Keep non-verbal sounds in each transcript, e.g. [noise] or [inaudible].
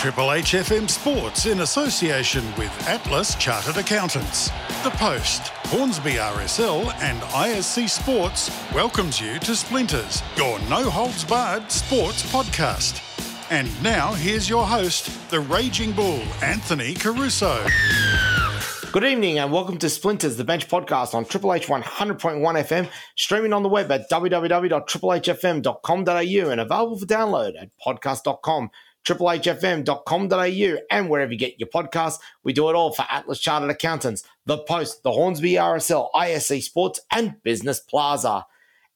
Triple H FM Sports in association with Atlas Chartered Accountants. The Post, Hornsby RSL, and ISC Sports welcomes you to Splinters, your no holds barred sports podcast. And now here's your host, the Raging Bull, Anthony Caruso. Good evening and welcome to Splinters, the bench podcast on Triple H 100.1 FM, streaming on the web at www.triplehfm.com.au and available for download at podcast.com triplehfm.com.au, and wherever you get your podcasts. We do it all for Atlas Chartered Accountants, The Post, the Hornsby RSL, ISC Sports, and Business Plaza.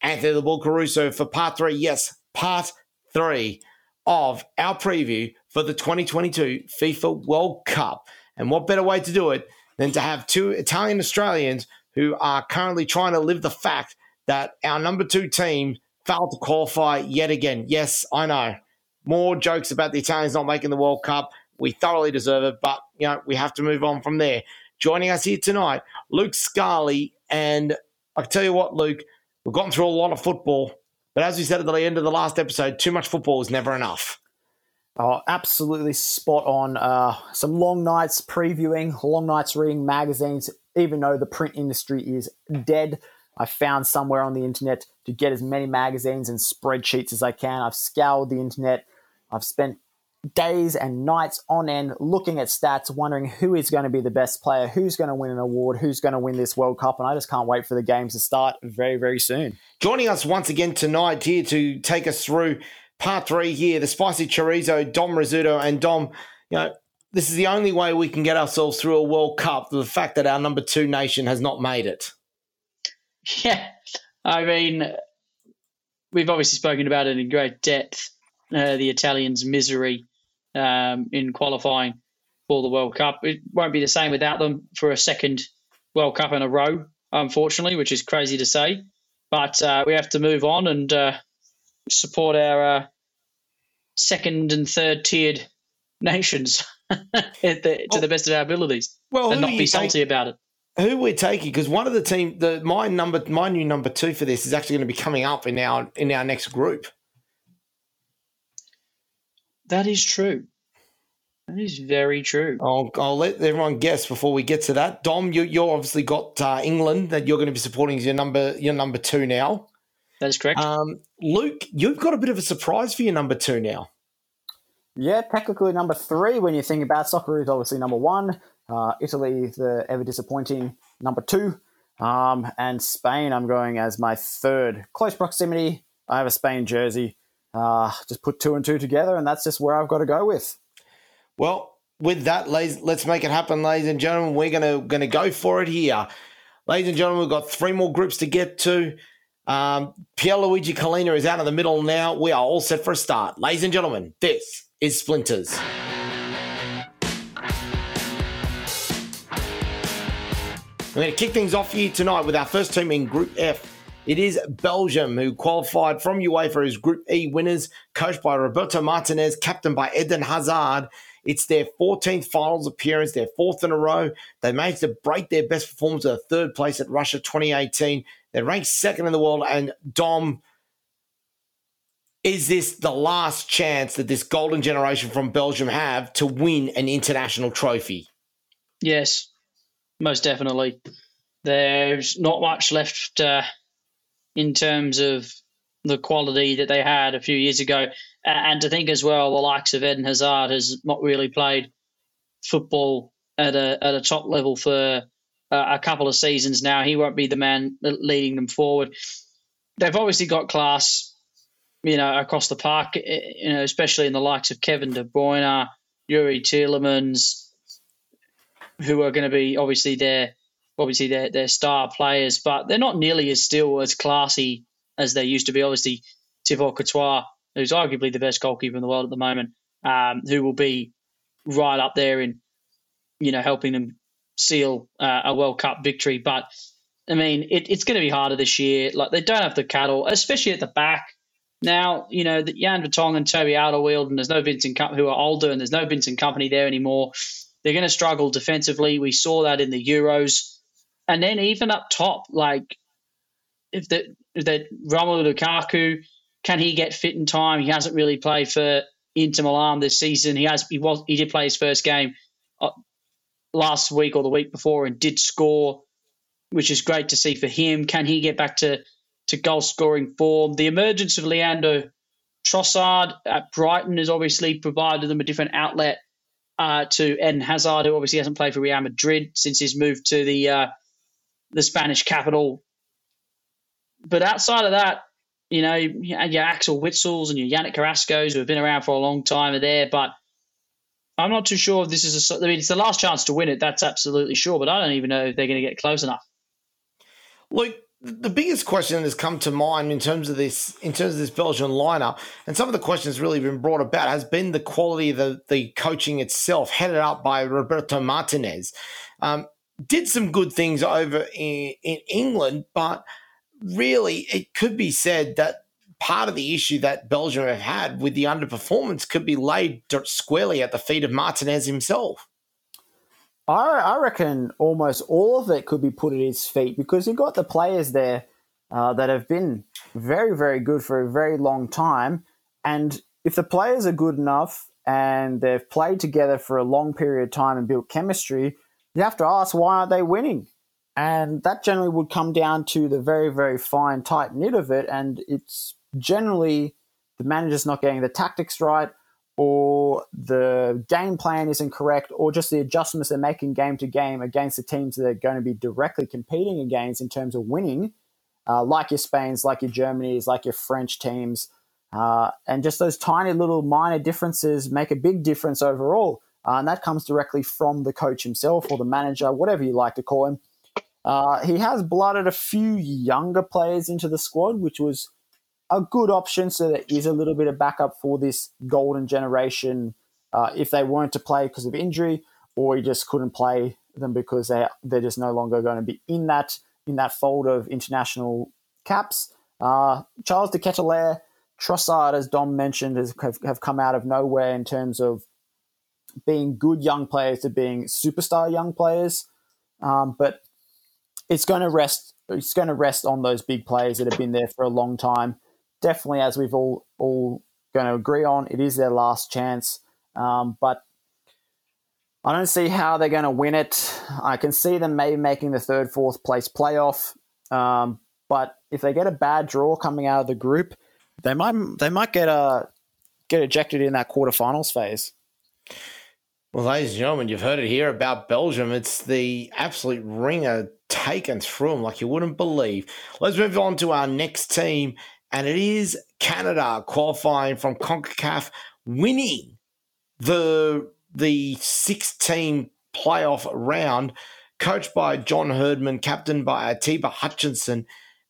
Anthony the Bull Caruso for part three. Yes, part three of our preview for the 2022 FIFA World Cup. And what better way to do it than to have two Italian Australians who are currently trying to live the fact that our number two team failed to qualify yet again. Yes, I know more jokes about the Italians not making the World Cup. We thoroughly deserve it, but you know we have to move on from there. Joining us here tonight, Luke Scarley, and I can tell you what, Luke, we've gone through a lot of football, but as we said at the end of the last episode, too much football is never enough. Oh, absolutely spot on. Uh, some long nights previewing, long nights reading magazines, even though the print industry is dead. I found somewhere on the internet to get as many magazines and spreadsheets as I can. I've scoured the internet I've spent days and nights on end looking at stats, wondering who is going to be the best player, who's going to win an award, who's going to win this World Cup, and I just can't wait for the games to start very, very soon. Joining us once again tonight here to take us through part three here, the spicy chorizo, Dom Rizzuto, and Dom, you know, this is the only way we can get ourselves through a World Cup, the fact that our number two nation has not made it. [laughs] Yeah, I mean, we've obviously spoken about it in great depth uh, the Italians' misery um, in qualifying for the World Cup. It won't be the same without them for a second World Cup in a row, unfortunately, which is crazy to say. But uh, we have to move on and uh, support our uh, second and third tiered [laughs] nations [laughs] the, to the best of our abilities well, and not be salty take, about it. Who we're taking? Because one of the team, the my number, my new number two for this is actually going to be coming up in our in our next group. That is true. That is very true. I'll, I'll let everyone guess before we get to that. Dom, you you obviously got uh, England that you're going to be supporting as your number your number two now. That is correct. Um, Luke, you've got a bit of a surprise for your number two now. Yeah, technically number three when you think about soccer is obviously number one. Uh, Italy, the ever disappointing number two. Um, and Spain, I'm going as my third. Close proximity. I have a Spain jersey uh, just put two and two together, and that's just where I've got to go with. Well, with that, ladies, let's make it happen, ladies and gentlemen. We're gonna gonna go for it here, ladies and gentlemen. We've got three more groups to get to. Um, Pierluigi Collina is out of the middle now. We are all set for a start, ladies and gentlemen. This is Splinters. We're going to kick things off here tonight with our first team in Group F. It is Belgium who qualified from UEFA as Group E winners, coached by Roberto Martinez, captained by Eden Hazard. It's their 14th finals appearance, their fourth in a row. They managed to break their best performance of third place at Russia 2018. They're ranked second in the world. And Dom, is this the last chance that this golden generation from Belgium have to win an international trophy? Yes, most definitely. There's not much left uh, in terms of the quality that they had a few years ago. And to think as well, the likes of Eden Hazard has not really played football at a at a top level for a couple of seasons now. He won't be the man leading them forward. They've obviously got class, you know, across the park. You know, especially in the likes of Kevin De Bruyne, Youri Tielemans, who are going to be obviously their obviously they're, they're star players, but they're not nearly as still as classy as they used to be. Obviously, Thibaut Courtois, who's arguably the best goalkeeper in the world at the moment, um, who will be right up there in, you know, helping them seal uh, a World Cup victory. But I mean, it, it's going to be harder this year. Like they don't have the cattle, especially at the back. Now, you know, that Jan Vertonghen and Toby Alderweireld, and there's no Vincent Com- who are older, and there's no Vincent Kompany there anymore. They're going to struggle defensively. We saw that in the Euros and then even up top, like if that that Romelu Lukaku can he get fit in time? He hasn't really played for Inter Milan this season. He has he was he did play his first game uh, last week or the week before and did score, which is great to see for him. Can he get back to to goal scoring form? The emergence of Leandro Trossard at Brighton has obviously provided them a different outlet uh, to Eden Hazard, who obviously hasn't played for Real Madrid since his move to the uh, the Spanish capital. But outside of that, you know, your Axel Witsels and your Yannick Carrasco's who have been around for a long time are there, but I'm not too sure if this is a. I mean, it's the last chance to win it. That's absolutely sure, but I don't even know if they're going to get close enough. Look, the biggest question that has come to mind in terms of this, in terms of this Belgian lineup, and some of the questions really been brought about, has been the quality of the, the coaching itself, headed up by Roberto Martinez. Um, did some good things over in, in England, but really it could be said that part of the issue that Belgium have had with the underperformance could be laid squarely at the feet of Martinez himself. I, I reckon almost all of it could be put at his feet because you've got the players there uh, that have been very, very good for a very long time. And if the players are good enough and they've played together for a long period of time and built chemistry, you have to ask why aren't they winning? And that generally would come down to the very, very fine, tight knit of it. And it's generally the manager's not getting the tactics right, or the game plan isn't correct, or just the adjustments they're making game to game against the teams that they're going to be directly competing against in terms of winning, uh, like your Spain's, like your Germany's, like your French teams. Uh, and just those tiny little minor differences make a big difference overall. Uh, and that comes directly from the coach himself or the manager, whatever you like to call him. Uh, he has blooded a few younger players into the squad, which was a good option. So there is a little bit of backup for this golden generation uh, if they weren't to play because of injury, or he just couldn't play them because they they're just no longer going to be in that in that fold of international caps. Uh, Charles de Ketelaere, Trossard, as Dom mentioned, has, have, have come out of nowhere in terms of being good young players to being superstar young players. Um, but it's going to rest. It's going to rest on those big players that have been there for a long time. Definitely, as we've all all going to agree on, it is their last chance. Um, but I don't see how they're going to win it. I can see them maybe making the third, fourth place playoff. Um, but if they get a bad draw coming out of the group, they might they might get a uh, get ejected in that quarterfinals phase. Well, ladies and gentlemen, you've heard it here about Belgium. It's the absolute ringer taken through them like you wouldn't believe. Let's move on to our next team, and it is Canada qualifying from CONCACAF, winning the the 16 playoff round, coached by John Herdman, captained by Atiba Hutchinson.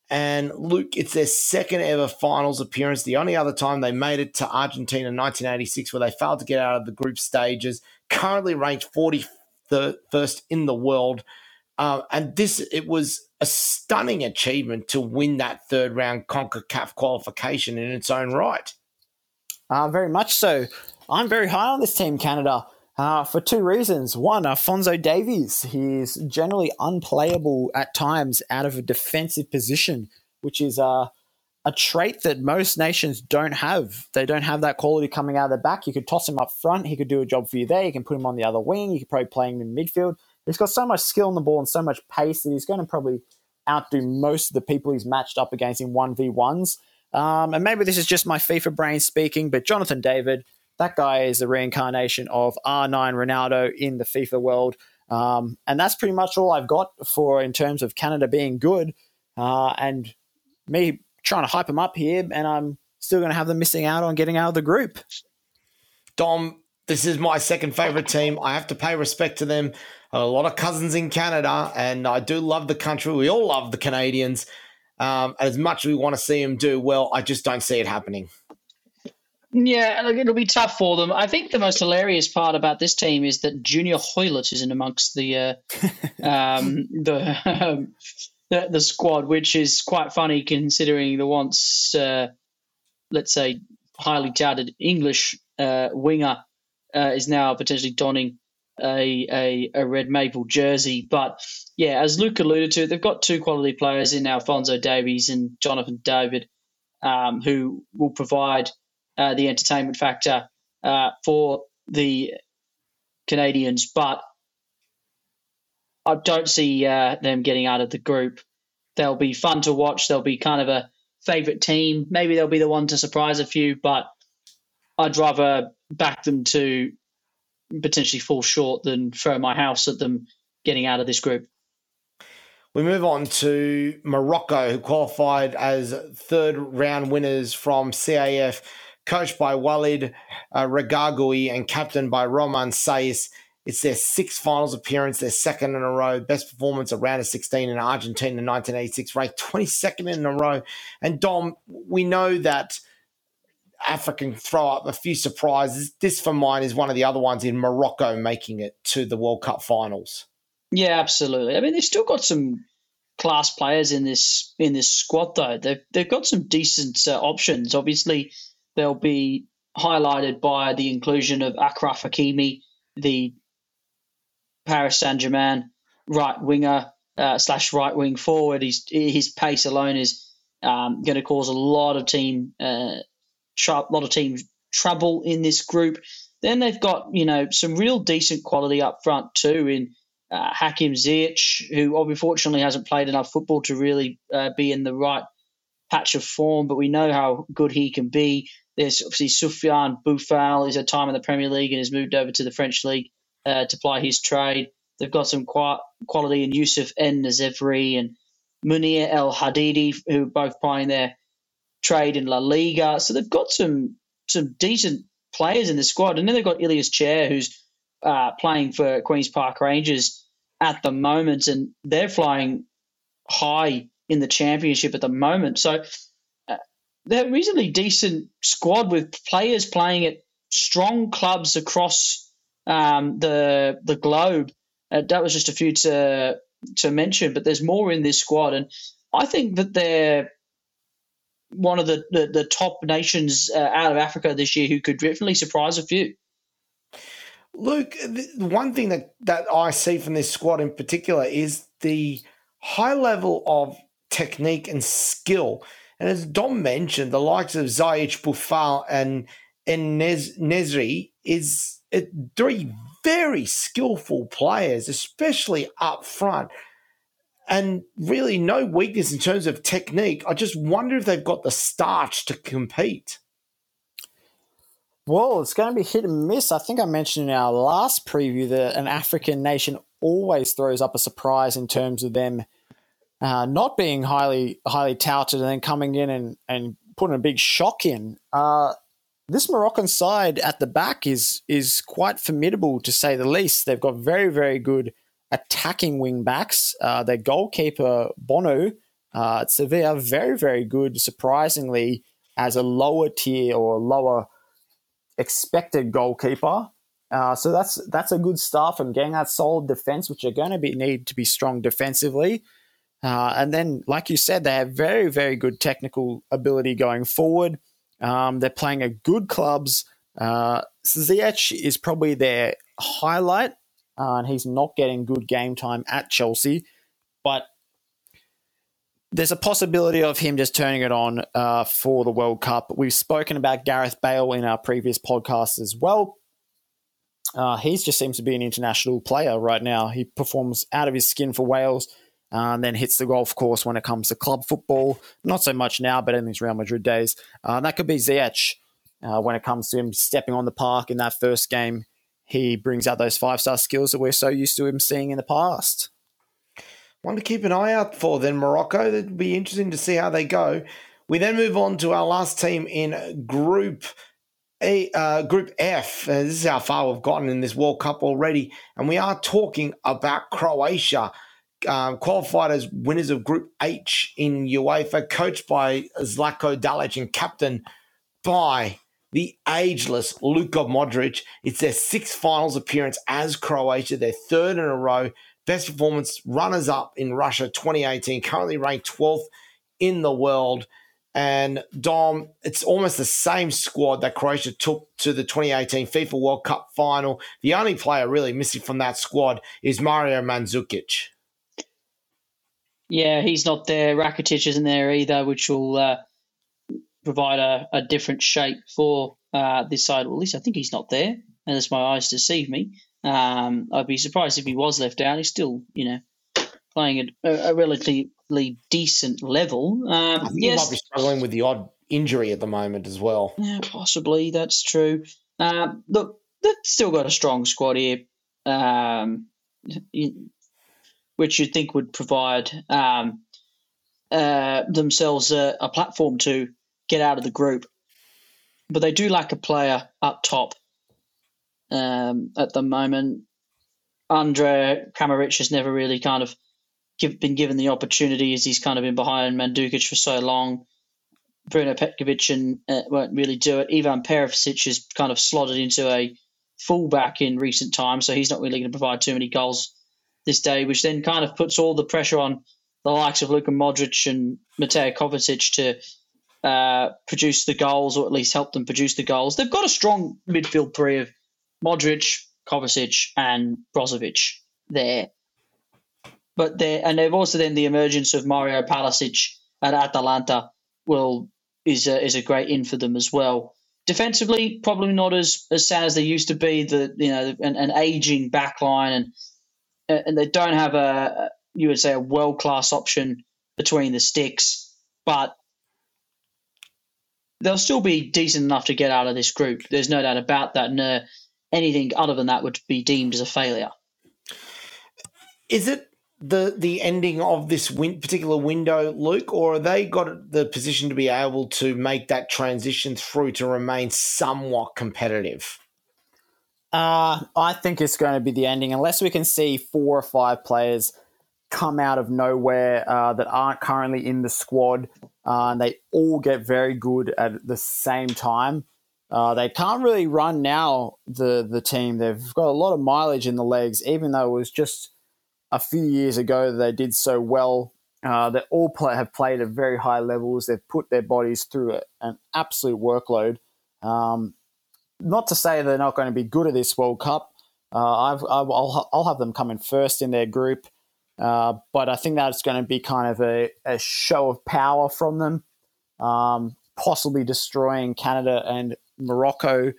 And Luke, it's their second ever finals appearance. The only other time they made it to Argentina in 1986, where they failed to get out of the group stages. Currently ranked 41st in the world. Uh, and this, it was a stunning achievement to win that third round CONCACAF qualification in its own right. Uh, very much so. I'm very high on this team, Canada, uh, for two reasons. One, Alfonso Davies. He's generally unplayable at times out of a defensive position, which is uh, a trait that most nations don't have. They don't have that quality coming out of the back. You could toss him up front. He could do a job for you there. You can put him on the other wing. You could probably play him in midfield. He's got so much skill in the ball and so much pace that he's going to probably outdo most of the people he's matched up against in 1v1s. Um, and maybe this is just my FIFA brain speaking, but Jonathan David, that guy is the reincarnation of R9 Ronaldo in the FIFA world. Um, and that's pretty much all I've got for in terms of Canada being good uh, and me trying to hype them up here. And I'm still going to have them missing out on getting out of the group. Dom, this is my second favorite team. I have to pay respect to them. A lot of cousins in Canada, and I do love the country. We all love the Canadians. Um, as much as we want to see them do well, I just don't see it happening. Yeah, look, it'll be tough for them. I think the most hilarious part about this team is that Junior Hoilett isn't amongst the uh, [laughs] um, the, um, the, the squad, which is quite funny considering the once, uh, let's say, highly touted English uh, winger uh, is now potentially donning a, a, a red maple jersey. But yeah, as Luke alluded to, they've got two quality players in Alfonso Davies and Jonathan David, um, who will provide uh, the entertainment factor uh, for the Canadians, but I don't see uh, them getting out of the group. They'll be fun to watch. They'll be kind of a favourite team. Maybe they'll be the one to surprise a few, but I'd rather back them to potentially fall short than throw my house at them getting out of this group. We move on to Morocco, who qualified as third round winners from CAF, coached by Walid uh, Regragui and captained by Romain Saïss. It's their sixth finals appearance, their second in a row. Best performance at round of 16 in Argentina in 1986, ranked 22nd in a row. And Dom, we know that Africa can throw up a few surprises. This, for mine, is one of the other ones in Morocco making it to the World Cup finals. Yeah, absolutely. I mean, they've still got some class players in this in this squad, though. They've they've got some decent uh, options. Obviously, they'll be highlighted by the inclusion of Achraf Hakimi, the Paris Saint Germain right winger uh, slash right wing forward. His his pace alone is um, going to cause a lot of team uh, a lot of team trouble in this group. Then they've got you know some real decent quality up front too in uh, Hakim Ziyech, who unfortunately hasn't played enough football to really uh, be in the right patch of form, but we know how good he can be. There's obviously Soufiane Boufal. He's had time in the Premier League and has moved over to the French league uh, to ply his trade. They've got some quality in Youssef En-Nesyri and Munir El Haddadi, who are both playing their trade in La Liga. So they've got some some decent players in the squad. And then they've got Ilias Chair, who's uh, playing for Queen's Park Rangers at the moment, and they're flying high in the championship at the moment. So uh, they're a reasonably decent squad with players playing at strong clubs across um, the the globe. Uh, that was just a few to to mention, but there's more in this squad, and I think that they're one of the, the, the top nations uh, out of Africa this year who could definitely surprise a few. Luke, the one thing that, that I see from this squad in particular is the high level of technique and skill. And as Dom mentioned, the likes of Ziyech Boufal and En-Nesyri is three very skillful players, especially up front and really no weakness in terms of technique. I just wonder if they've got the starch to compete. Well, it's going to be hit and miss. I think I mentioned in our last preview that an African nation always throws up a surprise in terms of them uh, not being highly highly touted and then coming in and, and putting a big shock in. Uh, this Moroccan side at the back is is quite formidable to say the least. They've got very very good attacking wing backs. Uh, their goalkeeper, Bono, uh, at Sevilla, very, very good, surprisingly, as a lower tier or lower expected goalkeeper. Uh, so that's that's a good start from getting that solid defense, which are going to be need to be strong defensively. Uh, and then, like you said, they have very, very good technical ability going forward. Um, they're playing a good clubs. Uh, Ziyech is probably their highlight uh, and he's not getting good game time at Chelsea. But there's a possibility of him just turning it on uh, for the World Cup. We've spoken about Gareth Bale in our previous podcast as well. Uh, he just seems to be an international player right now. He performs out of his skin for Wales uh, and then hits the golf course when it comes to club football. Not so much now, but in these Real Madrid days. Uh, that could be Ziyech uh, when it comes to him stepping on the park in that first game he brings out those five star skills that we're so used to him seeing in the past. One to keep an eye out for then Morocco. It'd be interesting to see how they go. We then move on to our last team in Group A, uh, Group F. Uh, this is how far we've gotten in this World Cup already, and we are talking about Croatia. Um, qualified as winners of Group H in UEFA, coached by Zlatko Dalic and captain by the ageless Luka Modric. It's their sixth finals appearance as Croatia, their third in a row. Best performance, runners up in Russia 2018, currently ranked 12th in the world. And Dom, it's almost the same squad that Croatia took to the 2018 FIFA World Cup final. The only player really missing from that squad is Mario Mandzukic. Yeah, he's not there. Rakitic isn't there either, which will uh, provide a, a different shape for uh, this side. Well, at least I think he's not there, unless my eyes deceive me. Um, I'd be surprised if he was left out. He's still, you know, playing at a, a relatively decent level. Um, I think yes, he might be struggling with the odd injury at the moment as well. Yeah, possibly. That's true. Um, look, they've still got a strong squad here, um, which you'd think would provide um, uh, themselves a, a, platform to get out of the group. But they do lack a player up top um, at the moment. Andre Kramaric has never really kind of give, been given the opportunity as he's kind of been behind Mandzukic for so long. Bruno Petkovic and uh, won't really do it. Ivan Perisic has kind of slotted into a fullback in recent times, so he's not really going to provide too many goals this day, which then kind of puts all the pressure on the likes of Luka Modric and Mateo Kovacic to uh, produce the goals, or at least help them produce the goals. They've got a strong midfield three of Modric, Kovacic, and Brozovic there. But they and they've also then the emergence of Mario Pasalic at Atalanta will is a, is a great in for them as well. Defensively, probably not as, as sad as they used to be. The you know an, an aging backline and and they don't have a you would say a world class option between the sticks, but they'll still be decent enough to get out of this group. There's no doubt about that. And uh, anything other than that would be deemed as a failure. Is it the the ending of this win- particular window, Luke, or are they got the position to be able to make that transition through to remain somewhat competitive? Uh, I think it's going to be the ending unless we can see four or five players come out of nowhere uh, that aren't currently in the squad. Uh, and they all get very good at the same time. Uh, they can't really run now. The the team they've got a lot of mileage in the legs, even though it was just a few years ago that they did so well. Uh, they all play, have played at very high levels. They've put their bodies through an absolute workload. Um, not to say they're not going to be good at this World Cup. Uh, I've, I'll, I'll have them coming first in their group, uh, but I think that's going to be kind of a, a show of power from them, um, possibly destroying Canada and Morocco, uh,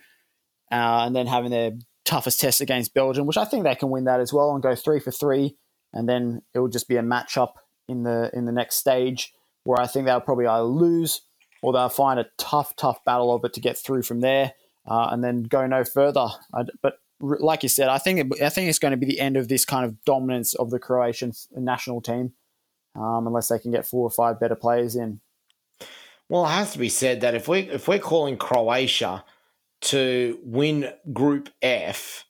and then having their toughest test against Belgium, which I think they can win that as well and go three for three. And then it will just be a matchup in the in the next stage where I think they'll probably either lose or they'll find a tough, tough battle of it to get through from there, uh, and then go no further. I, but like you said, I think it, I think it's going to be the end of this kind of dominance of the Croatian national team, um, unless they can get four or five better players in. Well, it has to be said that if we if we're calling Croatia to win Group F,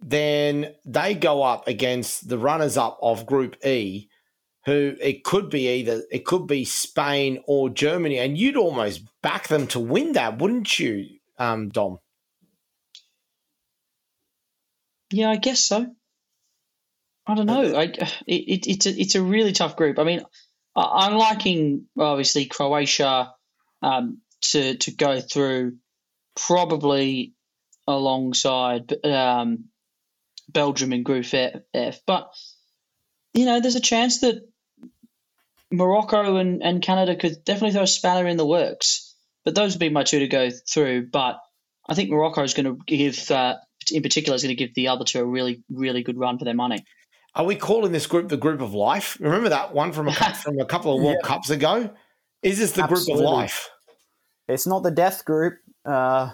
then they go up against the runners up of Group E, who it could be either it could be Spain or Germany, and you'd almost back them to win that, wouldn't you, um, Dom? Yeah, I guess so. I don't know. I, it, it, it's a it's a really tough group. I mean, I, am liking obviously Croatia um, to to go through probably alongside um, Belgium in Group F. But you know, there's a chance that Morocco and, and Canada could definitely throw a spanner in the works. But those would be my two to go through. But I think Morocco is going to give, uh, in particular, is going to give the other two a really, really good run for their money. Are we calling this group the group of life? Remember that one from a, [laughs] from a couple of World yeah. Cups ago? Is this the Absolutely. group of life? It's not the death group uh,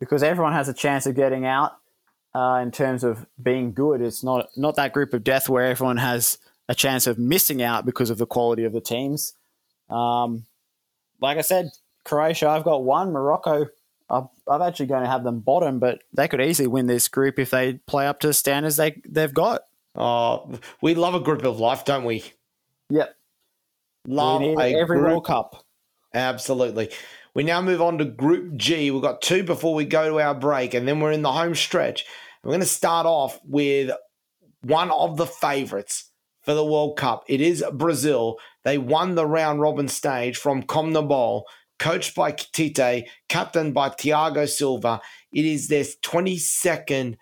because everyone has a chance of getting out uh, in terms of being good. It's not not that group of death where everyone has a chance of missing out because of the quality of the teams. Um, like I said, Croatia, I've got one. Morocco, I'm, I'm actually going to have them bottom, but they could easily win this group if they play up to the standards they they've got. Oh, we love a group of life, don't we? Yep. Love every group. World Cup. Absolutely. We now move on to Group G. We've got two before we go to our break, and then we're in the home stretch. We're going to start off with one of the favourites for the World Cup. It is Brazil. They won the round robin stage from CONMEBOL, coached by Tite, captained by Thiago Silva. It is their 22nd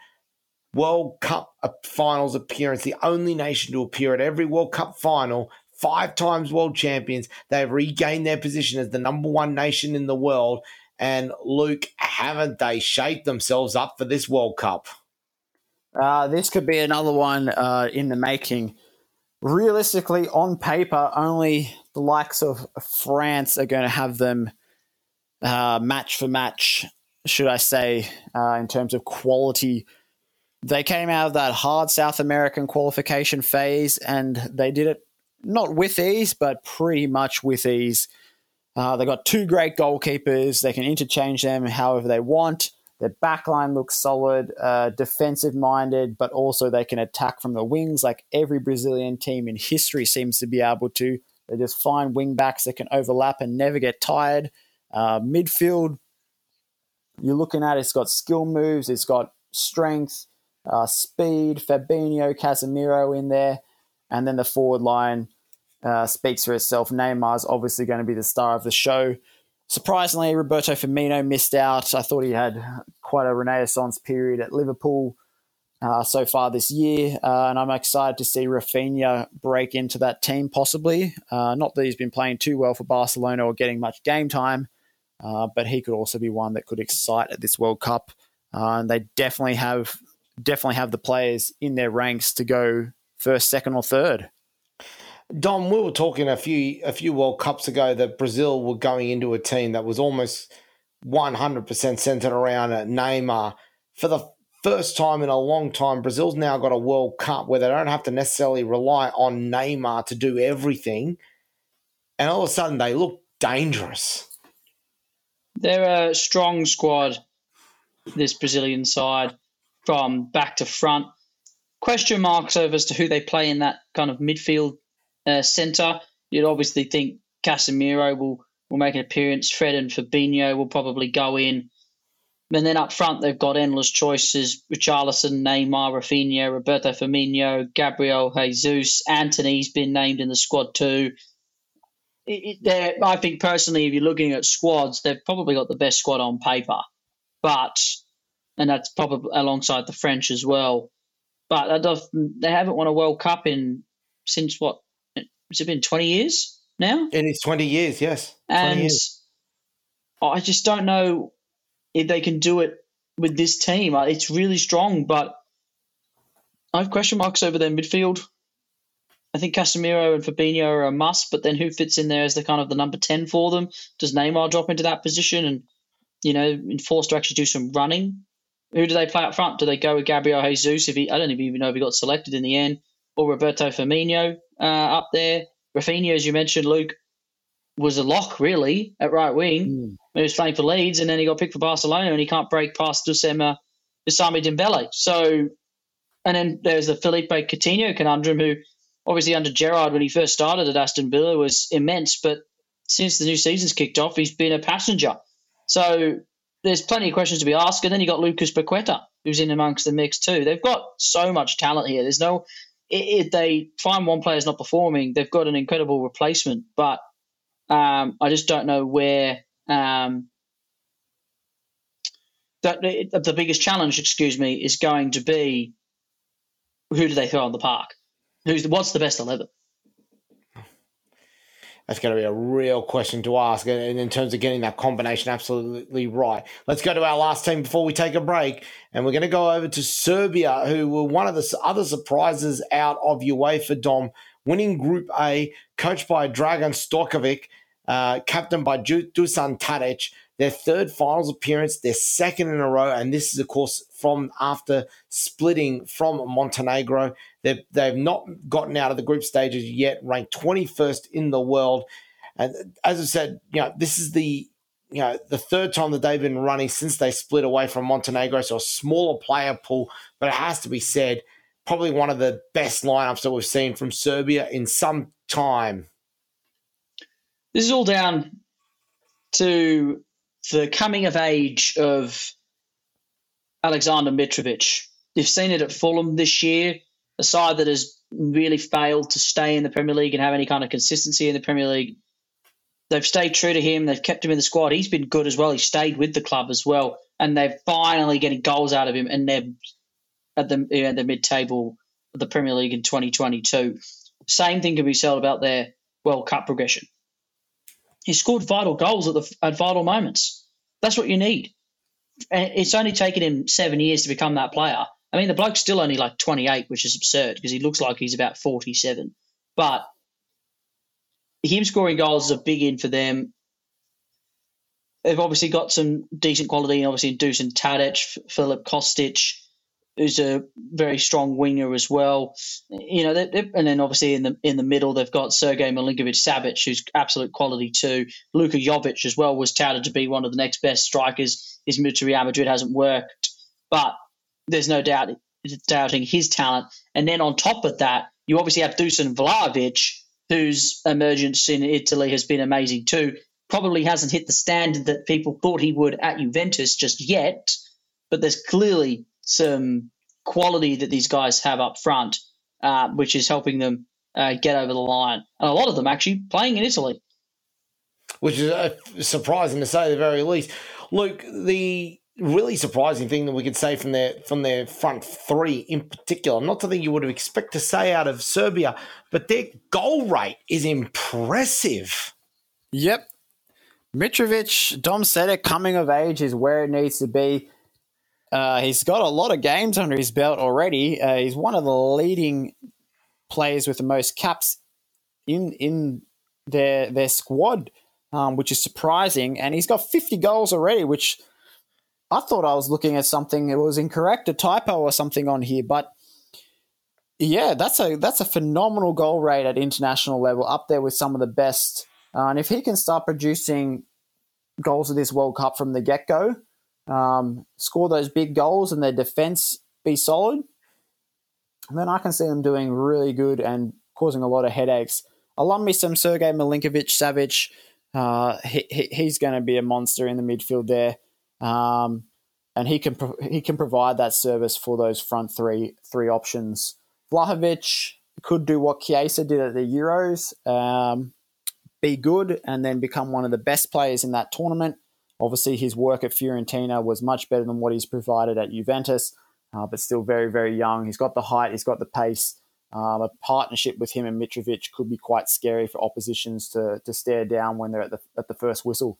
World Cup finals appearance, the only nation to appear at every World Cup final five times world champions. They've regained their position as the number one nation in the world. And Luke, haven't they shaped themselves up for this World Cup? Uh, this could be another one uh, in the making. Realistically, on paper, only the likes of France are going to have them uh, match for match, should I say, uh, in terms of quality. They came out of that hard South American qualification phase and they did it not with ease, but pretty much with ease. Uh, they got two great goalkeepers. They can interchange them however they want. Their backline looks solid, uh, defensive minded, but also they can attack from the wings like every Brazilian team in history seems to be able to. They just find wing backs that can overlap and never get tired. Uh, midfield, you're looking at it's got skill moves, it's got strength, uh, speed, Fabinho, Casemiro in there, and then the forward line uh, speaks for itself. Neymar's obviously going to be the star of the show. Surprisingly, Roberto Firmino missed out. I thought he had quite a renaissance period at Liverpool uh, so far this year, uh, and I'm excited to see Raphinha break into that team possibly. Uh, not that he's been playing too well for Barcelona or getting much game time, uh, but he could also be one that could excite at this World Cup. Uh, and they definitely have definitely have the players in their ranks to go first, second, or third. Dom, we were talking a few a few World Cups ago that Brazil were going into a team that was almost 100% centered around Neymar. For the first time in a long time, Brazil's now got a World Cup where they don't have to necessarily rely on Neymar to do everything. And all of a sudden, they look dangerous. They're a strong squad, this Brazilian side, from back to front. Question marks over as to who they play in that kind of midfield uh, centre. You'd obviously think Casemiro will, will make an appearance. Fred and Fabinho will probably go in. And then up front, they've got endless choices: Richarlison, Neymar, Raphinha, Roberto Firmino, Gabriel Jesus. Antony's been named in the squad too. It, it, I think personally, if you're looking at squads, they've probably got the best squad on paper, but and that's probably alongside the French as well. But they haven't won a World Cup in since what has it been 20 years now? It is 20 years, yes. and years. I just don't know if they can do it with this team. Uh, it's really strong, but I have question marks over their midfield. I think Casemiro and Fabinho are a must, but then who fits in there as the kind of the number 10 for them? Does Neymar drop into that position and, you know, enforced to actually do some running? Who do they play up front? Do they go with Gabriel Jesus? If he, I don't even know if he got selected in the end, or Roberto Firmino? Uh, up there. Raphinha, as you mentioned, Luke, was a lock really at right wing. Mm. He was playing for Leeds, and then he got picked for Barcelona, and he can't break past Dusema Usami Dembele. So, and then there's the Felipe Coutinho conundrum, who obviously under Gerrard when he first started at Aston Villa was immense, but since the new season's kicked off, he's been a passenger. So there's plenty of questions to be asked. And then you got Lucas Paqueta, who's in amongst the mix too. They've got so much talent here. There's no if they find one player's not performing, they've got an incredible replacement. But um, I just don't know where um, that the biggest challenge, excuse me, is going to be who do they throw on the park? Who's what's the best eleven? That's going to be a real question to ask. And in terms of getting that combination absolutely right. Let's go to our last team before we take a break. And we're going to go over to Serbia, who were one of the other surprises out of UEFA Dom, winning Group A, coached by Dragan Stojkovic, uh, captained by Dusan Tadic. Their third finals appearance, their second in a row, and this is, of course, from after splitting from Montenegro. They've, they've not gotten out of the group stages yet, ranked 21st in the world. And as I said, you know, this is the you know the third time that they've been running since they split away from Montenegro, so a smaller player pool. But it has to be said, probably one of the best lineups that we've seen from Serbia in some time. This is all down to the coming of age of Alexander Mitrovic. You've seen it at Fulham this year a side that has really failed to stay in the Premier League and have any kind of consistency in the Premier League. They've stayed true to him. They've kept him in the squad. He's been good as well. He stayed with the club as well, and they're finally getting goals out of him. And they're at the you know, the mid table of the Premier League in 2022. same thing can be said about their World Cup progression. He scored vital goals at the at vital moments. That's what you need. And it's only taken him seven years to become that player. I mean, the bloke's still only like 28, which is absurd because he looks like he's about 47. But him scoring goals is a big in for them. They've obviously got some decent quality, obviously in Dusan Tadic, Filip Kostic, who's a very strong winger as well. You know, they, they, and then obviously in the in the middle they've got Sergei Milinkovic Savic, who's absolute quality too. Luka Jovic as well was touted to be one of the next best strikers. His move to Real Madrid hasn't worked, but there's no doubt doubting his talent. And then on top of that, you obviously have Dusan Vlahovic, whose emergence in Italy has been amazing too. Probably hasn't hit the standard that people thought he would at Juventus just yet, but there's clearly some quality that these guys have up front, uh, which is helping them uh, get over the line. And a lot of them actually playing in Italy. Which is uh, surprising to say the very least. Luke, the really surprising thing that we could say from their from their front three in particular, not something you would have expect to say out of Serbia, but their goal rate is impressive. Yep. Mitrovic, Dom said it, coming of age is where it needs to be. Uh, he's got a lot of games under his belt already. Uh, he's one of the leading players with the most caps in in their their squad, um, which is surprising. And he's got 50 goals already, which I thought I was looking at something. It was incorrect, a typo or something on here, but yeah, that's a that's a phenomenal goal rate at international level, up there with some of the best. Uh, and if he can start producing goals of this World Cup from the get go, um, score those big goals and their defense be solid, And then I can see them doing really good and causing a lot of headaches. I love me some Sergei Milinkovic Savic. Uh, he, he's going to be a monster in the midfield there, um, and he can pro- he can provide that service for those front three three options. Vlahovic could do what Chiesa did at the Euros, um, be good, and then become one of the best players in that tournament. Obviously, his work at Fiorentina was much better than what he's provided at Juventus, uh, but still very, very young. He's got the height, he's got the pace. Um, a partnership with him and Mitrovic could be quite scary for oppositions to, to stare down when they're at the, at the first whistle.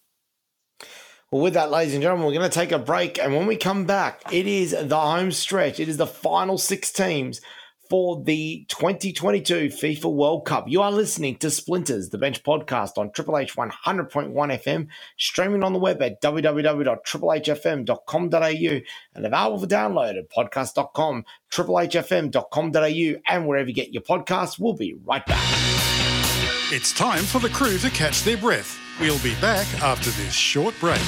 Well, with that, ladies and gentlemen, we're going to take a break. And when we come back, it is the home stretch. It is the final six teams for the 2022 FIFA World Cup. You are listening to Splinters, the Bench podcast on Triple H 100.1 FM, streaming on the web at www.triplehfm.com.au and available for download at podcast.com, triplehfm.com.au, and wherever you get your podcasts. We'll be right back. It's time for the crew to catch their breath. We'll be back after this short break.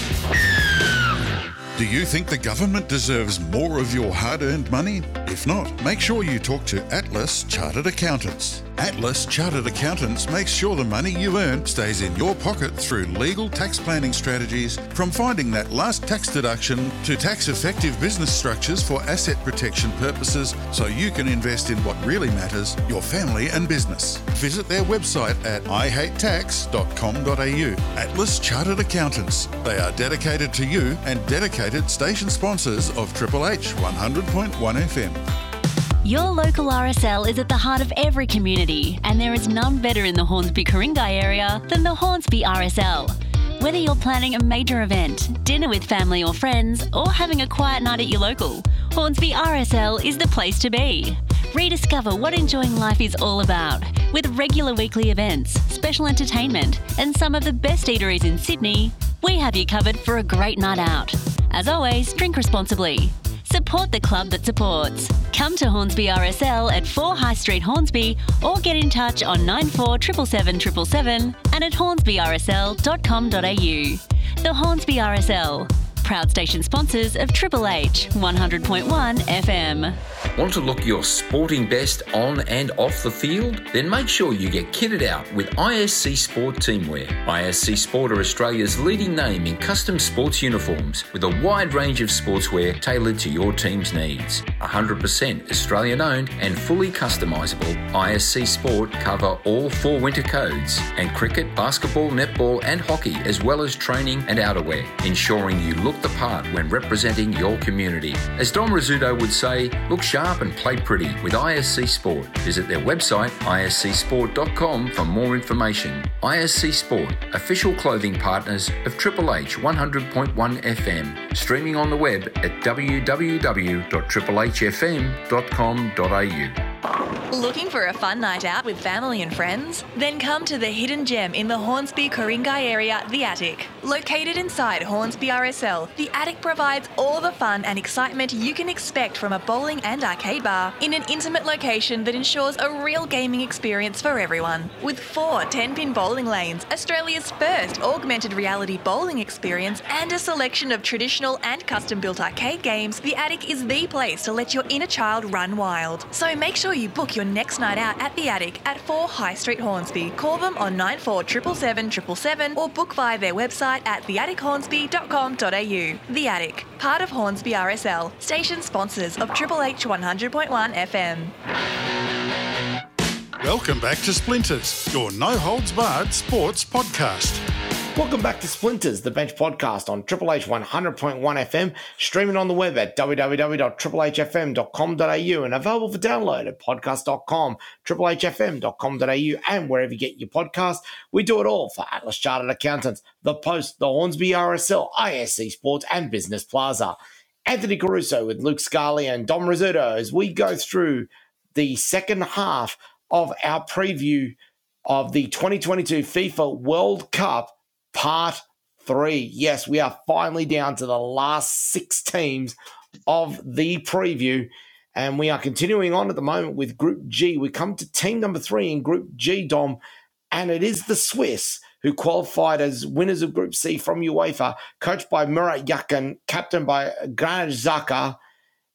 Do you think the government deserves more of your hard earned money? If not, make sure you talk to Atlas Chartered Accountants. Atlas Chartered Accountants makes sure the money you earn stays in your pocket through legal tax planning strategies, from finding that last tax deduction to tax effective business structures for asset protection purposes so you can invest in what really matters your family and business. Visit their website at ihatetax.com.au. Atlas Chartered Accountants. They are dedicated to you and dedicated station sponsors of Triple H 100.1 FM. Your local RSL is at the heart of every community, and there is none better in the Hornsby Ku-ring-gai area than the Hornsby RSL. Whether you're planning a major event, dinner with family or friends, or having a quiet night at your local, Hornsby RSL is the place to be. Rediscover what enjoying life is all about with regular weekly events, special entertainment, and some of the best eateries in Sydney. We have you covered for a great night out. As always, drink responsibly. Support the club that supports. Come to Hornsby RSL at 4 High Street, Hornsby, or get in touch on 94 777 and at hornsbyrSL.com.au. The Hornsby RSL, proud station sponsors of Triple H 100.1 FM. Want to look your sporting best on and off the field? Then make sure you get kitted out with ISC Sport Teamwear. ISC Sport are Australia's leading name in custom sports uniforms with a wide range of sportswear tailored to your team's needs. 100% Australian owned and fully customisable, ISC Sport cover all four winter codes and cricket, basketball, netball, and hockey, as well as training and outerwear, ensuring you look the part when representing your community. As Dom Rizzuto would say, look sharp and play pretty with ISC Sport. Visit their website, iscsport.com, for more information. ISC Sport, official clothing partners of Triple H 100.1 FM, streaming on the web at www.triplehfm.com.au. Looking for a fun night out with family and friends? Then come to the hidden gem in the Hornsby Ku-ring-gai area, The Attic. Located inside Hornsby RSL, The Attic provides all the fun and excitement you can expect from a bowling and arcade bar in an intimate location that ensures a real gaming experience for everyone. With four 10 pin bowling lanes, Australia's first augmented reality bowling experience, and a selection of traditional and custom built arcade games, The Attic is the place to let your inner child run wild. So make sure you book your next night out at The Attic at 4 High Street, Hornsby. Call them on 947777 or book via their website at theattichornsby.com.au. The Attic, part of Hornsby RSL, station sponsors of Triple H 100.1 FM. Welcome back to Splinters, your no holds barred sports podcast. Welcome back to Splinters, the bench podcast on Triple H 100.1 FM, streaming on the web at www.triplehfm.com.au and available for download at podcast.com, triplehfm.com.au, and wherever you get your podcast. We do it all for Atlas Chartered Accountants, The Post, the Hornsby RSL, ISC Sports, and Business Plaza. Anthony Caruso with Luke Scully and Dom Rizzuto as we go through the second half of our preview of the 2022 FIFA World Cup Part 3. Yes, we are finally down to the last six teams of the preview. And we are continuing on at the moment with Group G. We come to team number three in Group G, Dom, and it is the Swiss who qualified as winners of Group C from UEFA, coached by Murat Yakin, captained by Granit Xhaka.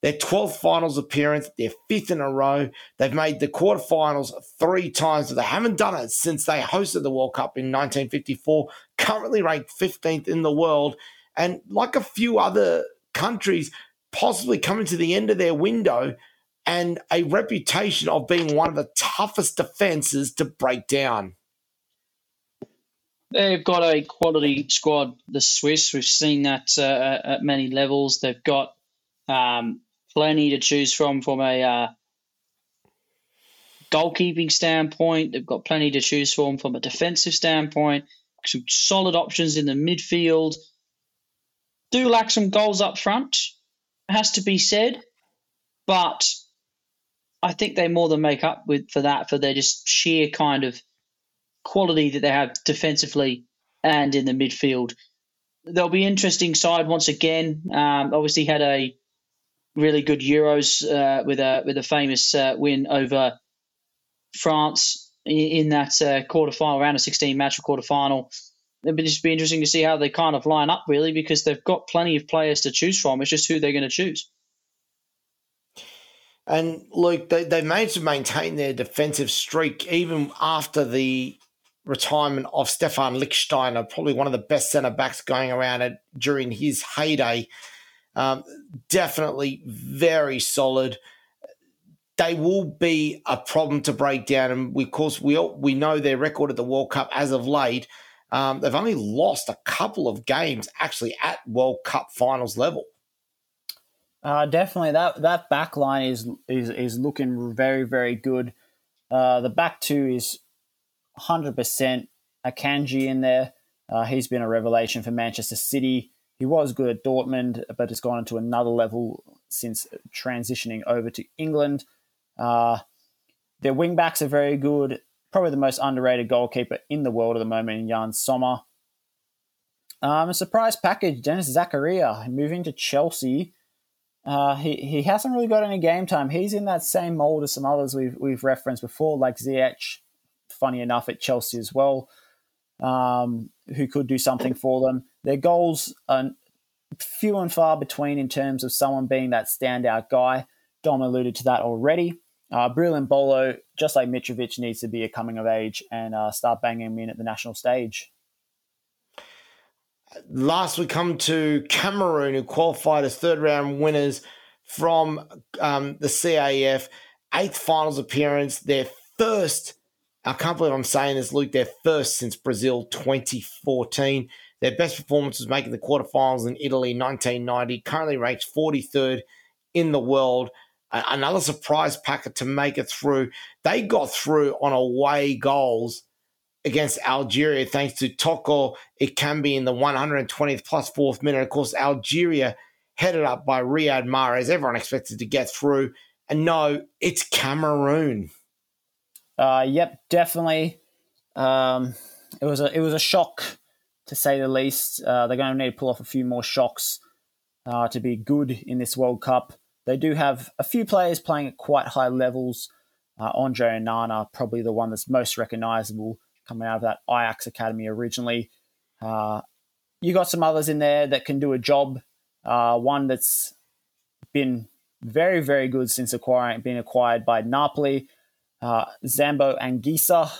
Their 12th finals appearance, their fifth in a row. They've made the quarterfinals three times, but they haven't done it since they hosted the World Cup in 1954. Currently ranked 15th in the world. And like a few other countries, possibly coming to the end of their window and a reputation of being one of the toughest defenses to break down. They've got a quality squad, the Swiss. We've seen that uh, at many levels. They've got um, plenty to choose from from a uh, goalkeeping standpoint. They've got plenty to choose from from a defensive standpoint. Some solid options in the midfield. Do lack some goals up front, has to be said, but I think they more than make up with for that for their just sheer kind of quality that they have defensively and in the midfield. They'll be interesting side once again. Um, obviously had a really good Euros uh, with a with a famous uh, win over France in, in that uh, quarterfinal, round of 16 match or quarterfinal. It'll just be interesting to see how they kind of line up, really, because they've got plenty of players to choose from. It's just who they're going to choose. And Luke, they, they managed to maintain their defensive streak even after the retirement of Stefan Lichtsteiner, probably one of the best centre backs going around it during his heyday. Um, definitely very solid. They will be a problem to break down, and we, of course we we know their record at the World Cup as of late. Um, they've only lost a couple of games actually at World Cup finals level. Uh, definitely, that that back line is is is looking very very good. Uh, the back two is hundred percent Akanji in there. Uh, he's been a revelation for Manchester City. He was good at Dortmund, but has gone into another level since transitioning over to England. Uh, their wing backs are very good. Probably the most underrated goalkeeper in the world at the moment Yann Sommer. Um, a surprise package, Denis Zakaria moving to Chelsea. Uh, he, he hasn't really got any game time. He's in that same mold as some others we've, we've referenced before, like Ziyech, funny enough, at Chelsea as well, um, who could do something for them. Their goals are few and far between in terms of someone being that standout guy. Dom alluded to that already. Uh, Breel Embolo, just like Mitrovic, needs to be a coming of age and uh, start banging him in at the national stage. Last, we come to Cameroon, who qualified as third round winners from um, the CAF. Eighth finals appearance, their first. I can't believe I'm saying this, Luke. Their first since Brazil 2014. Their best performance was making the quarterfinals in Italy in 1990, currently ranked 43rd in the world. Another surprise packet to make it through. They got through on away goals against Algeria thanks to Toko Ekambi in the 120th plus fourth minute. Of course, Algeria headed up by Riyad Mahrez. Everyone expected to get through. And no, it's Cameroon. Uh, yep, definitely. Um, it was a it was a shock to say the least. Uh, they're going to need to pull off a few more shocks uh, to be good in this World Cup. They do have a few players playing at quite high levels. Uh, Andre Onana, probably the one that's most recognisable coming out of that Ajax academy originally. Uh, you got some others in there that can do a job. Uh, one that's been very, very good since acquiring being acquired by Napoli. Uh, Zambo Anguissa,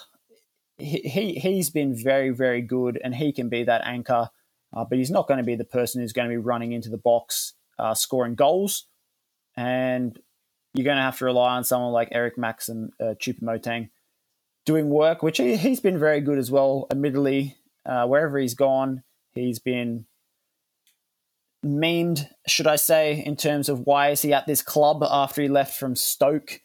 he, he he's been very, very good, and he can be that anchor. Uh, but he's not going to be the person who's going to be running into the box, uh, scoring goals. And you're going to have to rely on someone like Eric Maxim uh, Choupo-Moting doing work, which he, has been very good as well. Admittedly, uh, wherever he's gone, he's been memed, should I say, in terms of why is he at this club after he left from Stoke.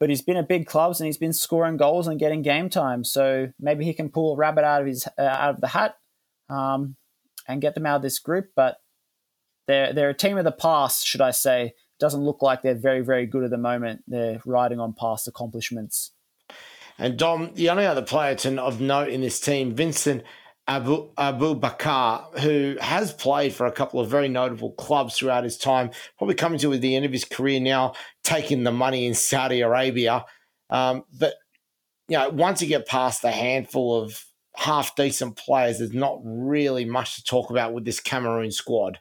But he's been at big clubs and he's been scoring goals and getting game time. So maybe he can pull a rabbit out of his uh, out of the hat um, and get them out of this group. But they're they're a team of the past, should I say? Doesn't look like they're very very good at the moment. They're riding on past accomplishments. And Dom, the only other player to, of note in this team, Vincent Abu, Aboubakar, who has played for a couple of very notable clubs throughout his time, probably coming to the end of his career now, taking the money in Saudi Arabia. Um, but, you know, once you get past the handful of half decent players, there's not really much to talk about with this Cameroon squad.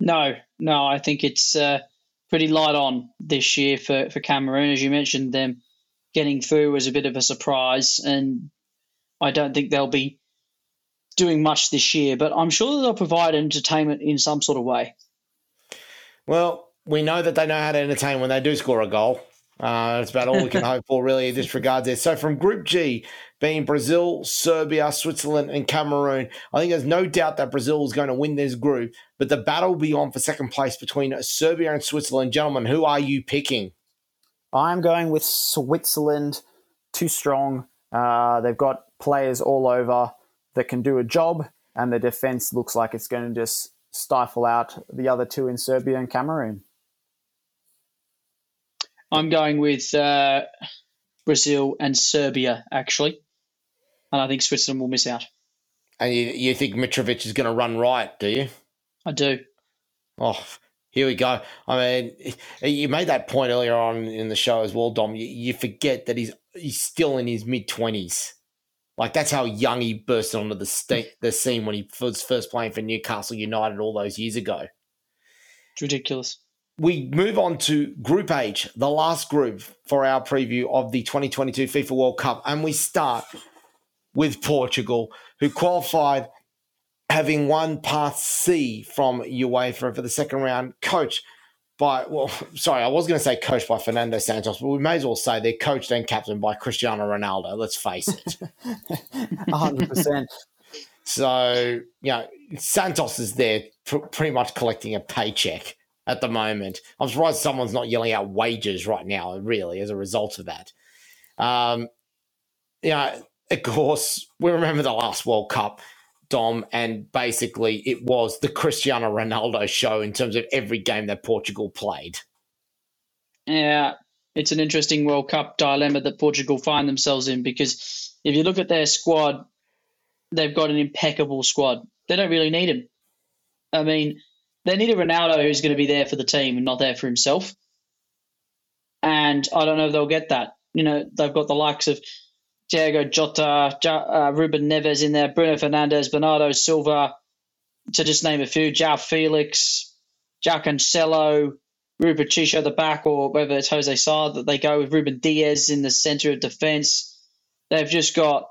No, no, I think it's uh, pretty light on this year for, for Cameroon. As you mentioned, them getting through was a bit of a surprise, and I don't think they'll be doing much this year. But I'm sure that they'll provide entertainment in some sort of way. Well, we know that they know how to entertain when they do score a goal. Uh, that's about all we can [laughs] hope for, really, in this regard. There. So, from Group G, being Brazil, Serbia, Switzerland, and Cameroon, I think there's no doubt that Brazil is going to win this group. But the battle will be on for second place between Serbia and Switzerland. Gentlemen, who are you picking? I'm going with Switzerland. Too strong. Uh, they've got players all over that can do a job, and the defense looks like it's going to just stifle out the other two in Serbia and Cameroon. I'm going with uh, Brazil and Serbia, actually. And I think Switzerland will miss out. And you, you think Mitrovic is going to run right, do you? I do. Oh, here we go. I mean, you made that point earlier on in the show as well, Dom. You, you forget that he's he's still in his mid twenties. Like that's how young he burst onto the st- the scene when he was first playing for Newcastle United all those years ago. It's ridiculous. We move on to Group H, the last group for our preview of the 2022 FIFA World Cup, and we start with Portugal, who qualified having won Part C from UEFA for the second round, coached by, well, [laughs] sorry, I was going to say coached by Fernando Santos, but we may as well say they're coached and captained by Cristiano Ronaldo, let's face it. [laughs] [laughs] 100%. so, you know, Santos is there pr- pretty much collecting a paycheck at the moment. I'm surprised someone's not yelling out wages right now, really, as a result of that. Um, yeah, of course, we remember the last World Cup Dom, and basically it was the Cristiano Ronaldo show in terms of every game that Portugal played. Yeah, it's an interesting World Cup dilemma that Portugal find themselves in because if you look at their squad, they've got an impeccable squad. They don't really need him. I mean, they need a Ronaldo who's going to be there for the team and not there for himself. And I don't know if they'll get that. You know, they've got the likes of Diogo Jota, uh, Ruben Neves in there, Bruno Fernandes, Bernardo Silva, to just name a few, João Felix, João Cancelo, Rui Patricio at the back, or whether it's Jose Sa that they go with Ruben Dias in the centre of defence. They've just got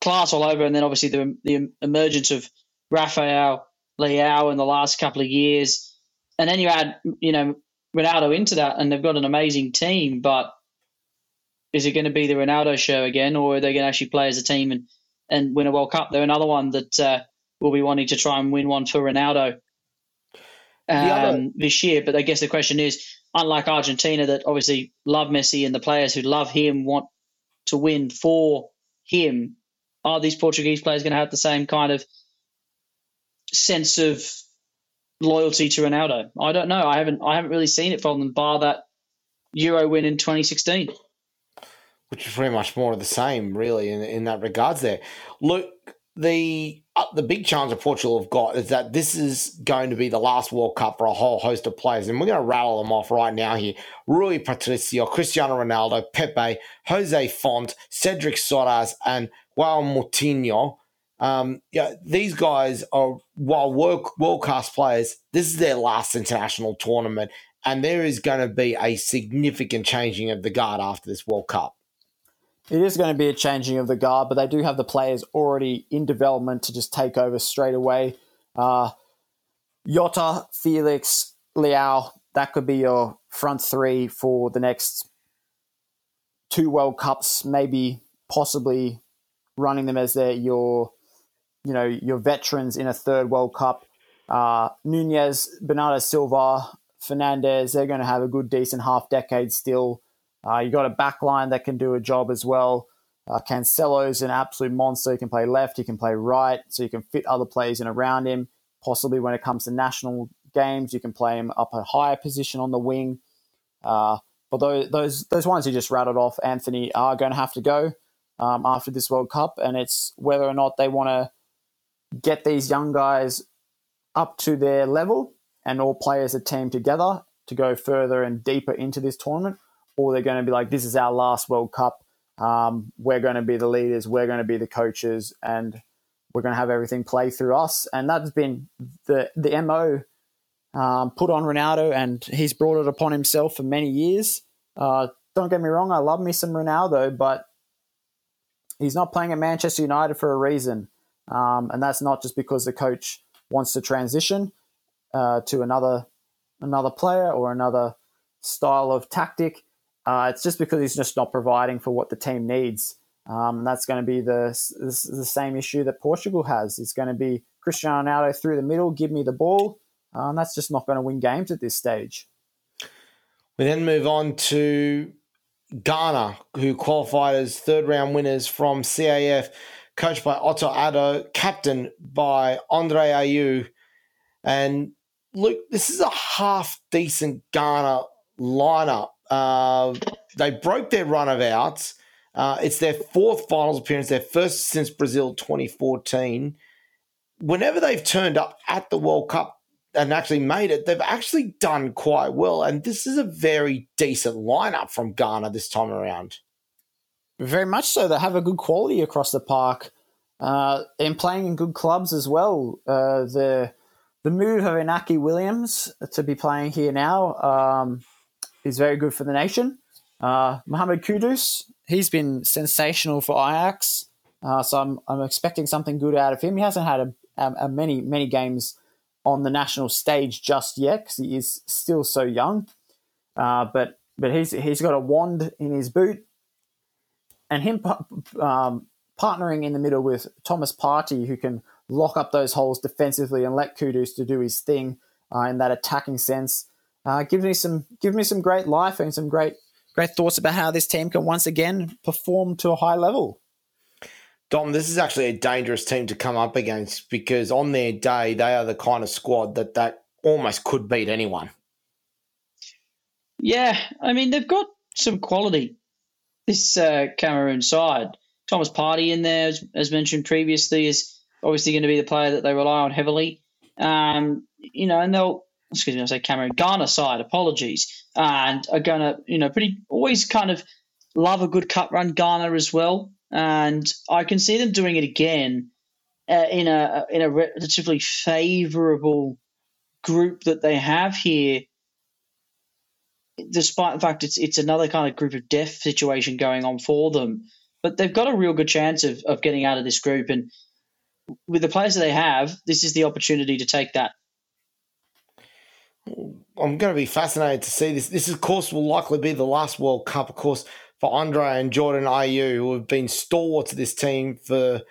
class all over, and then obviously the, the emergence of Rafael Leao in the last couple of years. And then you add, you know, Ronaldo into that, and they've got an amazing team, but is it going to be the Ronaldo show again, or are they going to actually play as a team and, and win a World Cup. They're another one that uh, will be wanting to try and win one for Ronaldo um, other- this year. But I guess the question is, unlike Argentina, that obviously love Messi and the players who love him want to win for him, are these Portuguese players going to have the same kind of sense of loyalty to Ronaldo? I don't know. I haven't. I haven't really seen it from them, bar that Euro win in 2016 which is pretty much more of the same, really, in, in that regards. There, look, the uh, the big challenge that Portugal have got is that this is going to be the last World Cup for a whole host of players, and we're going to rattle them off right now here: Rui Patricio, Cristiano Ronaldo, Pepe, Jose Fonte, Cedric Soares, and Joao Moutinho. Um, yeah, these guys are while world class players. This is their last international tournament, and there is going to be a significant changing of the guard after this World Cup. It is going to be a changing of the guard, but they do have the players already in development to just take over straight away. Uh, Jota, Felix, Leao, that could be your front three for the next two World Cups, maybe possibly running them as their your you know your veterans in a third World Cup. Uh, Nunez, Bernardo Silva, Fernandes, they're going to have a good, decent half decade still. Uh, you got a back line that can do a job as well. Uh, Cancelo's an absolute monster. He can play left, he can play right, so you can fit other players in around him. Possibly when it comes to national games, you can play him up a higher position on the wing. Uh, but those, those those ones you just rattled off, Anthony, are going to have to go um, after this World Cup, and it's whether or not they want to get these young guys up to their level and all play as a team together to go further and deeper into this tournament, or they're going to be like, this is our last World Cup. Um, we're going to be the leaders, we're going to be the coaches, and we're going to have everything play through us. And that's been the the mo um, put on Ronaldo, and he's brought it upon himself for many years. Uh, don't get me wrong, I love me some Ronaldo, but he's not playing at Manchester United for a reason, um, and that's not just because the coach wants to transition uh, to another another player or another style of tactic. Uh, it's just because he's just not providing for what the team needs. Um, that's going to be the, the, the same issue that Portugal has. It's going to be Cristiano Ronaldo through the middle, give me the ball. Um, that's just not going to win games at this stage. We then move on to Ghana, who qualified as third round winners from CAF, coached by Otto Addo, captain by Andre Ayew. And look, this is a half decent Ghana lineup. Uh, they broke their run of outs. Uh, it's their fourth finals appearance, their first since Brazil 2014. Whenever they've turned up at the World Cup and actually made it, they've actually done quite well. And this is a very decent lineup from Ghana this time around. Very much so. They have a good quality across the park uh, and playing in good clubs as well. Uh, the the move of Inaki Williams to be playing here now um, is very good for the nation. Uh, Mohamed Kudus, he's been sensational for Ajax, uh, so I'm, I'm expecting something good out of him. He hasn't had a, a, a many many games on the national stage just yet because he is still so young, uh, but but he's he's got a wand in his boot, and him um, partnering in the middle with Thomas Partey, who can lock up those holes defensively and let Kudus to do his thing uh, in that attacking sense. Uh, gives me some give me some great life and some great great thoughts about how this team can once again perform to a high level. Dom, this is actually a dangerous team to come up against because on their day they are the kind of squad that that almost could beat anyone. Yeah, I mean they've got some quality. This uh, Cameroon side, Thomas Partey in there, as, as mentioned previously, is obviously going to be the player that they rely on heavily. Um, you know, and they'll excuse me, I say Cameroon Ghana side. Apologies, and are going to you know pretty always kind of love a good cut run Ghana as well, and I can see them doing it again uh, in a in a relatively favourable group that they have here. Despite the fact it's it's another kind of group of death situation going on for them, but they've got a real good chance of, of getting out of this group. And with the players that they have, this is the opportunity to take that. I'm going to be fascinated to see this. This, of course, will likely be the last World Cup, of course, for Andre and Jordan Ayew, who have been stalwarts of this team for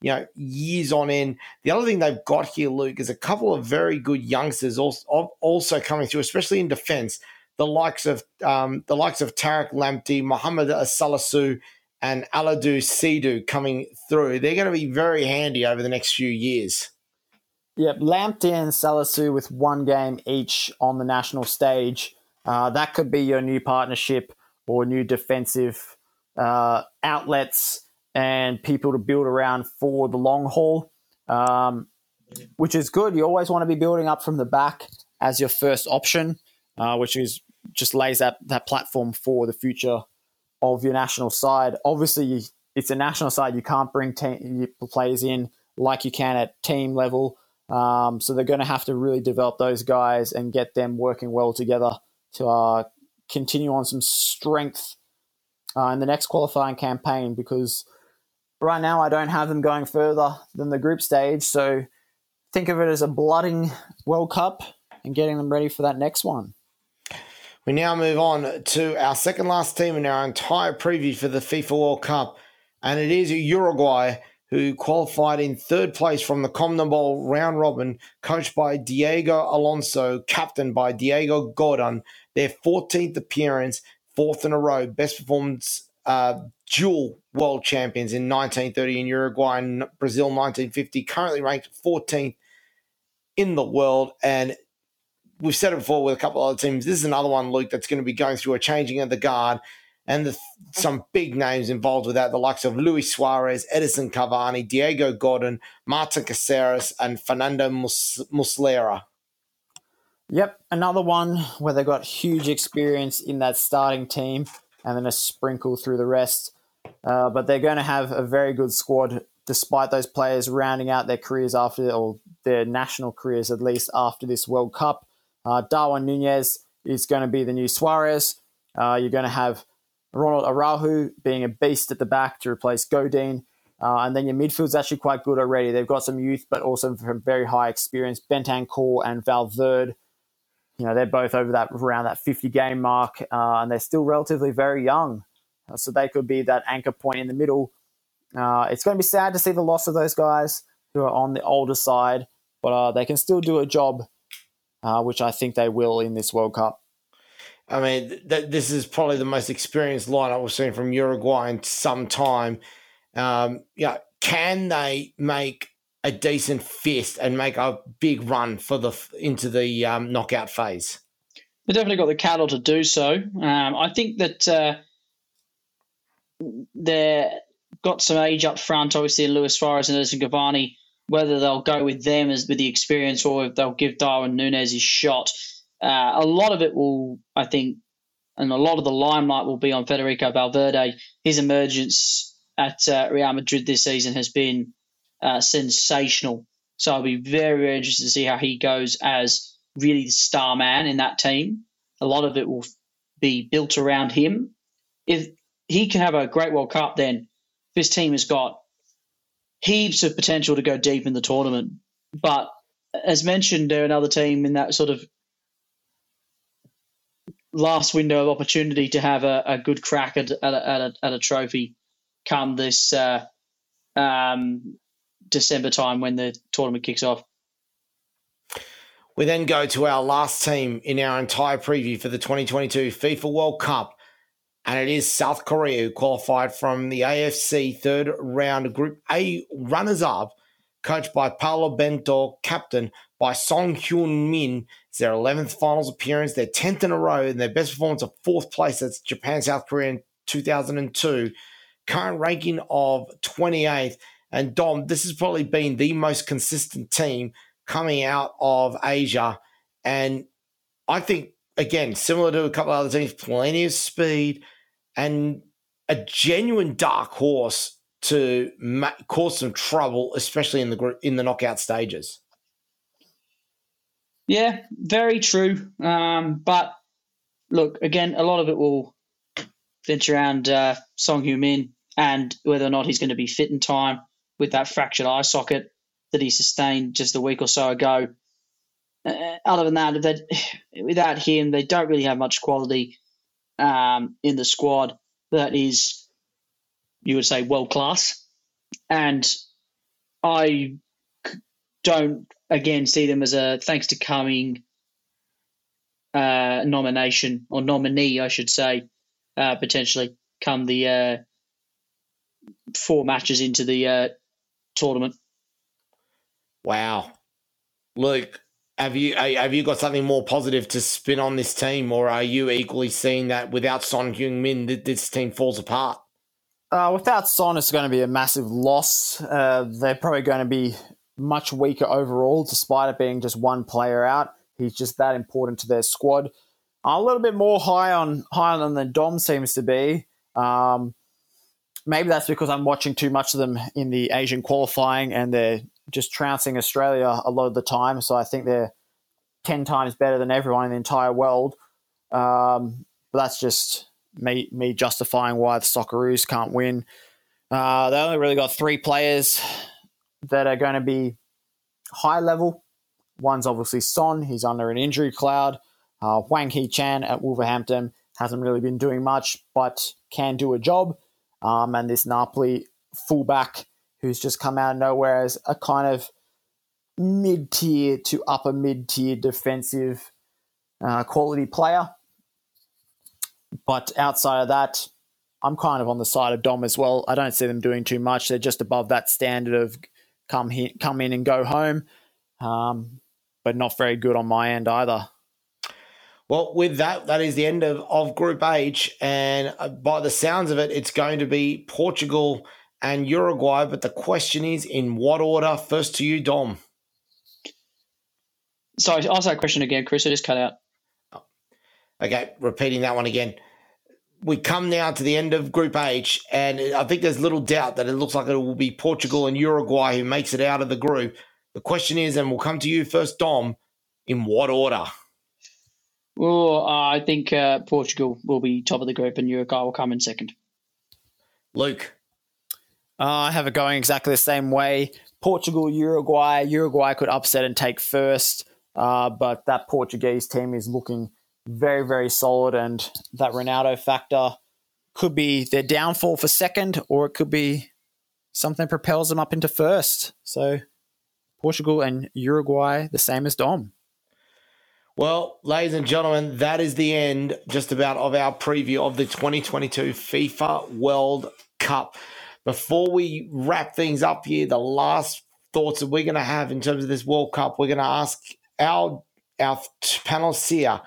you know, years on end. The other thing they've got here, Luke, is a couple of very good youngsters also, also coming through, especially in defence. The likes of um, the likes of Tariq Lamptey, Mohamed Salisu, and Alidu Seidu coming through. They're going to be very handy over the next few years. Yep, Lamptey and Salisu with one game each on the national stage. Uh, that could be your new partnership or new defensive uh, outlets and people to build around for the long haul, um, which is good. You always want to be building up from the back as your first option, uh, which is just lays that, that platform for the future of your national side. Obviously, it's a national side. You can't bring te- players in like you can at team level. Um, so they're going to have to really develop those guys and get them working well together to uh, continue on some strength uh, in the next qualifying campaign because – right now I don't have them going further than the group stage. So think of it as a blooding World Cup and getting them ready for that next one. We now move on to our second last team in our entire preview for the FIFA World Cup, and it is Uruguay who qualified in third place from the CONMEBOL round robin, coached by Diego Alonso, captained by Diego Godin. Their 14th appearance, fourth in a row, best performance uh, dual world champions in 1930 in Uruguay and Brazil 1950, currently ranked 14th in the world. And we've said it before with a couple of other teams. This is another one, Luke, that's going to be going through a changing of the guard. And the, some big names involved with that, the likes of Luis Suarez, Edinson Cavani, Diego Godin, Martin Caceres, and Fernando Mus- Muslera. Yep, another one where they've got huge experience in that starting team and then a sprinkle through the rest. Uh, but they're going to have a very good squad despite those players rounding out their careers after, or their national careers at least after this World Cup. Uh, Darwin Nunez is going to be the new Suarez. Uh, you're going to have Ronald Araujo being a beast at the back to replace Godin. Uh, and then your midfield's actually quite good already. They've got some youth, but also from very high experience. Bentancur and Valverde you know they're both over that around that 50 game mark, uh, and they're still relatively very young, uh, so they could be that anchor point in the middle. Uh, it's going to be sad to see the loss of those guys who are on the older side, but uh, they can still do a job, uh, which I think they will in this World Cup. I mean, th- this is probably the most experienced lineup we've seen from Uruguay in some time. Um, yeah, can they make a decent fist and make a big run for the into the um, knockout phase. They've definitely got the cattle to do so. Um, I think that uh, they've got some age up front, obviously, in Luis Suarez and Edinson Cavani. Whether they'll go with them as with the experience or if they'll give Darwin Nunez his shot, uh, a lot of it will, I think, and a lot of the limelight will be on Federico Valverde. His emergence at uh, Real Madrid this season has been uh, sensational. So I'll be very, very interested to see how he goes as really the star man in that team. A lot of it will be built around him. If he can have a great World Cup, then this team has got heaps of potential to go deep in the tournament. But as mentioned, they're another team in that sort of last window of opportunity to have a, a good crack at, at, a, at, a, at a trophy come this uh, um, December time when the tournament kicks off. We then go to our last team in our entire preview for the 2022 FIFA World Cup, and it is South Korea who qualified from the AFC third round Group A runners up, coached by Paulo Bento, captain by Son Heung-min. It's their 11th finals appearance, their 10th in a row, and their best performance of fourth place. That's Japan, South Korea in 2002. Current ranking of 28th. And Dom, this has probably been the most consistent team coming out of Asia. And I think, again, similar to a couple of other teams, plenty of speed and a genuine dark horse to ma- cause some trouble, especially in the group in the knockout stages. Yeah, very true. Um, but look, again, a lot of it will venture around uh, Son Heung-min and whether or not he's going to be fit in time with that fractured eye socket that he sustained just a week or so ago. Uh, other than that, [sighs] without him, they don't really have much quality um, in the squad that is, you would say, world class. And I don't again see them as a thanks to coming uh, nomination or nominee, I should say, uh, potentially come the uh, four matches into the uh, tournament. Wow, Luke, have you have you got something more positive to spin on this team, or are you equally seeing that without Son Heung-min, this team falls apart? Uh, without Son, it's going to be a massive loss. Uh, they're probably going to be much weaker overall, despite it being just one player out. He's just that important to their squad. I'm a little bit more high on higher than Dom seems to be. Um, maybe that's because I'm watching too much of them in the Asian qualifying, and they're just trouncing Australia a lot of the time. So I think they're ten times better than everyone in the entire world. Um, but that's just me me justifying why the Socceroos can't win. Uh, they only really got three players that are going to be high level. One's obviously Son, he's under an injury cloud. Uh, Hwang Hee Chan at Wolverhampton hasn't really been doing much, but can do a job. Um, and this Napoli fullback who's just come out of nowhere as a kind of mid tier to upper mid tier defensive uh, quality player. But outside of that, I'm kind of on the side of Dom as well. I don't see them doing too much. They're just above that standard of come here, come in and go home, um, but not very good on my end either. Well, with that, that is the end of, of Group H. And uh, by the sounds of it, it's going to be Portugal and Uruguay. But the question is, in what order? First to you, Dom. Sorry, ask that question again, Chris. I just cut out. Okay, repeating that one again. We come now to the end of Group H, and I think there's little doubt that it looks like it will be Portugal and Uruguay who makes it out of the group. The question is, and we'll come to you first, Dom, in what order? Well, uh, I think uh, Portugal will be top of the group and Uruguay will come in second. Luke. Uh, I have it going exactly the same way. Portugal, Uruguay. Uruguay could upset and take first, uh, but that Portuguese team is looking very, very solid, and that Ronaldo factor could be their downfall for second, or it could be something propels them up into first. So, Portugal and Uruguay, the same as Dom. Well, ladies and gentlemen, that is the end just about of our preview of the 2022 FIFA World Cup. Before we wrap things up here, the last thoughts that we're going to have in terms of this World Cup, we're going to ask our our panelists here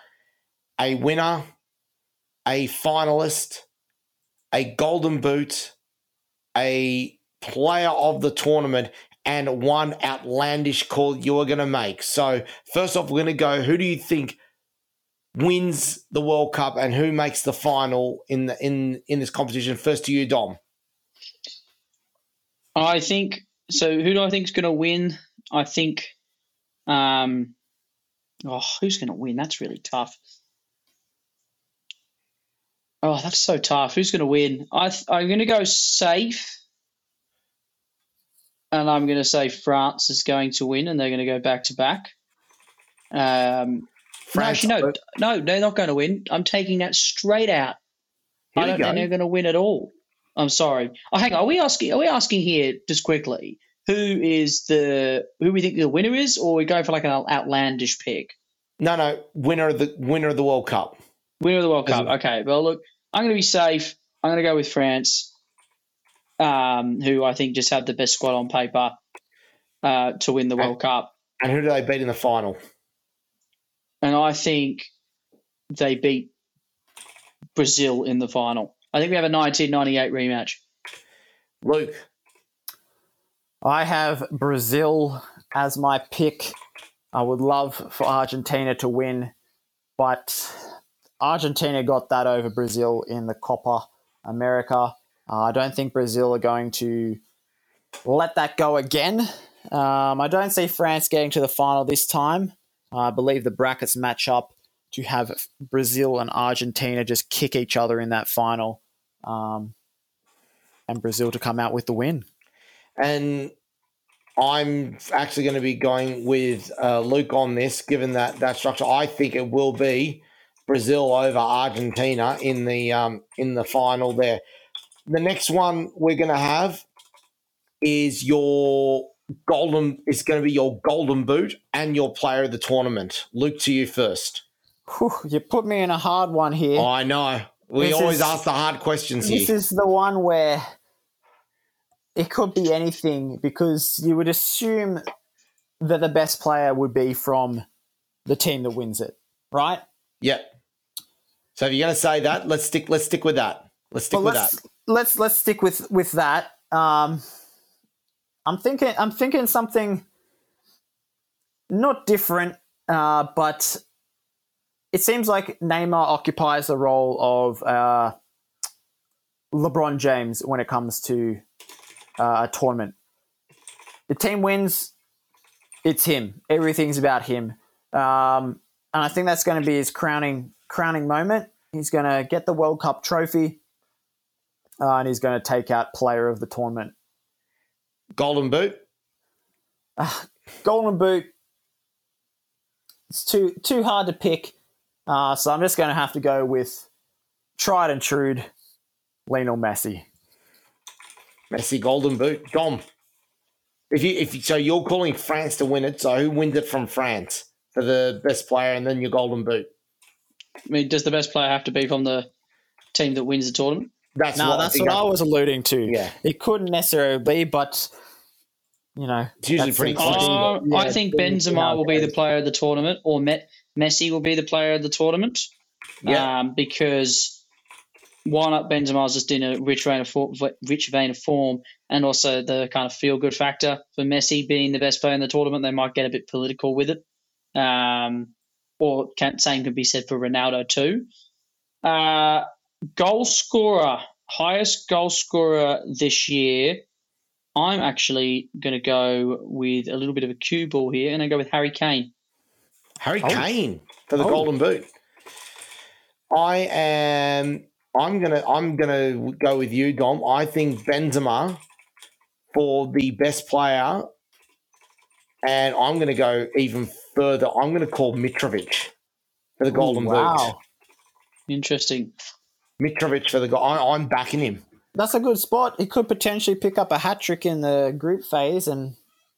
a winner, a finalist, a golden boot, a player of the tournament, and one outlandish call you are going to make. So, first off, we're going to go who do you think wins the World Cup and who makes the final in the in in this competition? First to you, Dom. I think so. Who do I think is going to win? I think. Um, oh, who's going to win? That's really tough. Oh, that's so tough. Who's going to win? I th- I'm going to go safe, and I'm going to say France is going to win, and they're going to go back to back. Um, France, no, actually, no, no, they're not going to win. I'm taking that straight out. I don't think they're going to win at all. I'm sorry. Oh, hang on. Are we asking? Are we asking here just quickly? Who is the who we think the winner is, or we go for like an outlandish pick? No, no, winner of the winner of the World Cup. Winner of the World Cup. Okay. Well, look, I'm going to be safe. I'm going to go with France, um, who I think just have the best squad on paper uh, to win the World Cup. And who do they beat in the final? And I think they beat Brazil in the final. I think we have a 1998 rematch. Luke. I have Brazil as my pick. I would love for Argentina to win, but Argentina got that over Brazil in the Copa America. Uh, I don't think Brazil are going to let that go again. Um, I don't see France getting to the final this time. I believe the brackets match up to have Brazil and Argentina just kick each other in that final, um, and Brazil to come out with the win. And I'm actually going to be going with uh, Luke on this, given that that structure. I think it will be Brazil over Argentina in the um, in the final there. The next one we're going to have is your golden It's going to be your golden boot and your player of the tournament. Luke, to you first. Whew, you put me in a hard one here. I know. We This always is- ask the hard questions this is the one where it could be anything because you would assume that the best player would be from the team that wins it, right? Yep. So if you're going to say that, let's stick. Let's stick with that. Let's stick But with let's that. let's let's stick with with that. Um, I'm thinking I'm thinking something not different, uh, but it seems like Neymar occupies the role of uh, LeBron James when it comes to uh, a tournament. The team wins, it's him. Everything's about him, um, and I think that's going to be his crowning crowning moment. He's going to get the World Cup trophy, uh, and he's going to take out player of the tournament. Golden boot. Golden Boot. It's too too hard to pick, uh, so I'm just going to have to go with tried and true Lionel Messi. Messi golden boot. Dom. If you if you, so you're calling France to win it. So who wins it from France for the best player and then your golden boot? I mean, does the best player have to be from the team that wins the tournament? That's No, what that's think what I was alluding to. Yeah. It couldn't necessarily be, but you know, It's usually pretty seems close. Uh, yeah, I think it's Benzema will be the player of the tournament, or Met- Messi will be the player of the tournament. Yeah. Um, because why not? Benzema's just in a rich vein of form, rich vein of form, and also the kind of feel good factor for Messi being the best player in the tournament. They might get a bit political with it. Um, or can, same could be said for Ronaldo too. Uh, goal scorer, highest goal scorer this year. I'm actually going to go with a little bit of a cue ball here, and I go with Harry Kane. Harry Kane for the Oh. golden boot. I am. I'm gonna. I'm gonna go with you, Dom. I think Benzema for the best player, and I'm gonna go even further. I'm gonna call Mitrovic for the golden boot. wow. Interesting. Mitrovic for the goal. I- I'm backing him. That's a good spot. He could potentially pick up a hat trick in the group phase, and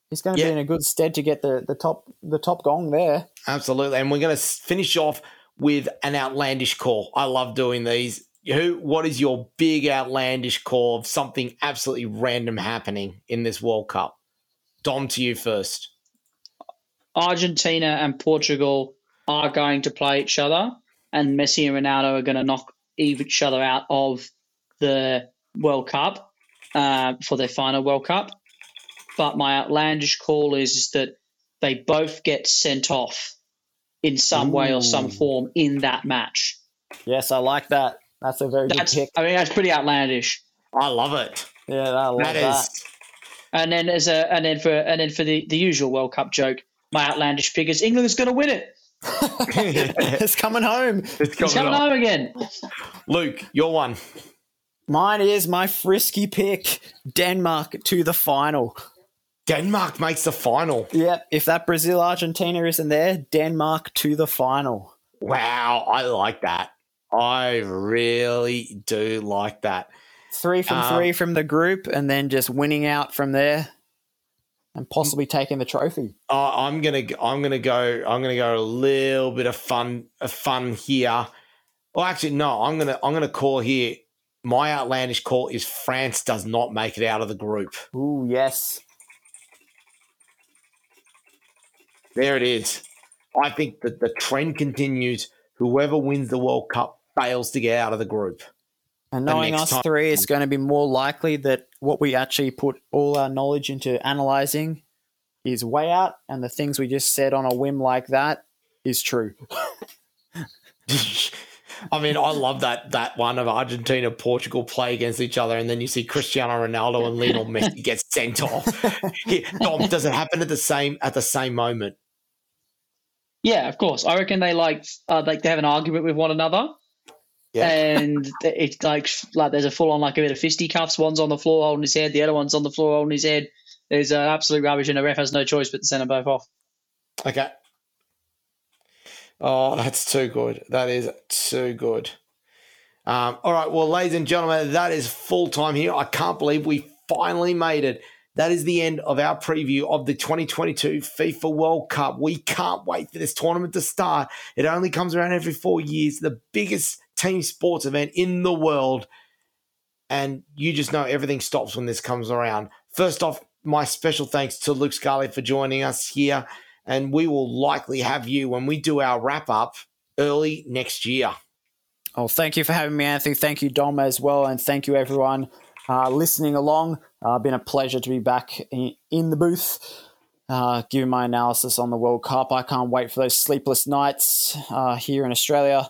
he's going to Yeah. be in a good stead to get the, the top the top gong there. Absolutely. And we're going to finish off with an outlandish call. I love doing these. Who? What is your big outlandish call of something absolutely random happening in this World Cup? Dom, to you first. Argentina and Portugal are going to play each other, and Messi and Ronaldo are going to knock each other out of the World Cup uh, for their final World Cup. But my outlandish call is, is that they both get sent off in some way or some form in that match. Yes, I like that. That's a very That's, good pick. I mean, that's pretty outlandish. I love it. Yeah, I love That that. is. And then as a and then for and then for the, the usual World Cup joke, my outlandish pick is England is going to win it. [laughs] it's coming home. It's It's coming coming home again. Luke, your one. Mine is my frisky pick: Denmark to the final. Denmark makes the final. Yep. If that Brazil Argentina isn't there, Denmark to the final. Wow, I like that. I really do like that. Three from Um, three from the group, and then just winning out from there, and possibly taking the trophy. Uh, I'm gonna I'm gonna go I'm gonna go a little bit of fun of fun here. Well, actually, no. I'm gonna I'm gonna call here. My outlandish call is France does not make it out of the group. Ooh, yes. There it is. I think that the trend continues. Whoever wins the World Cup fails to get out of the group. And knowing us time- three, it's going to be more likely that what we actually put all our knowledge into analyzing is way out, and the things we just said on a whim like that is true. [laughs] I mean, I love that that one of Argentina Portugal play against each other, and then you see Cristiano Ronaldo and Lionel Messi get sent off. [laughs] [laughs] Dom, does it happen at the same at the same moment? Yeah, of course. I reckon they like uh, like they have an argument with one another, and [laughs] it's like like there's a full on like a bit of fisticuffs. One's on the floor holding his head, the other one's on the floor holding his head. There's uh, absolute rubbish, and the ref has no choice but to send them both off. Okay. Oh, that's too good. That is too good. Um, all right, well, ladies and gentlemen, that is full time here. I can't believe we finally made it that is the end of our preview of the 2022 FIFA World Cup. We can't wait for this tournament to start. It only comes around every four years, the biggest team sports event in the world. And you just know everything stops when this comes around. First off, my special thanks to Luke Scully for joining us here. And we will likely have you when we do our wrap up early next year. Oh, thank you for having me, Anthony. Thank you, Dom, as well. And thank you, everyone, uh, listening along. Uh, been a pleasure to be back in, in the booth, uh, giving my analysis on the World Cup. I can't wait for those sleepless nights uh, here in Australia,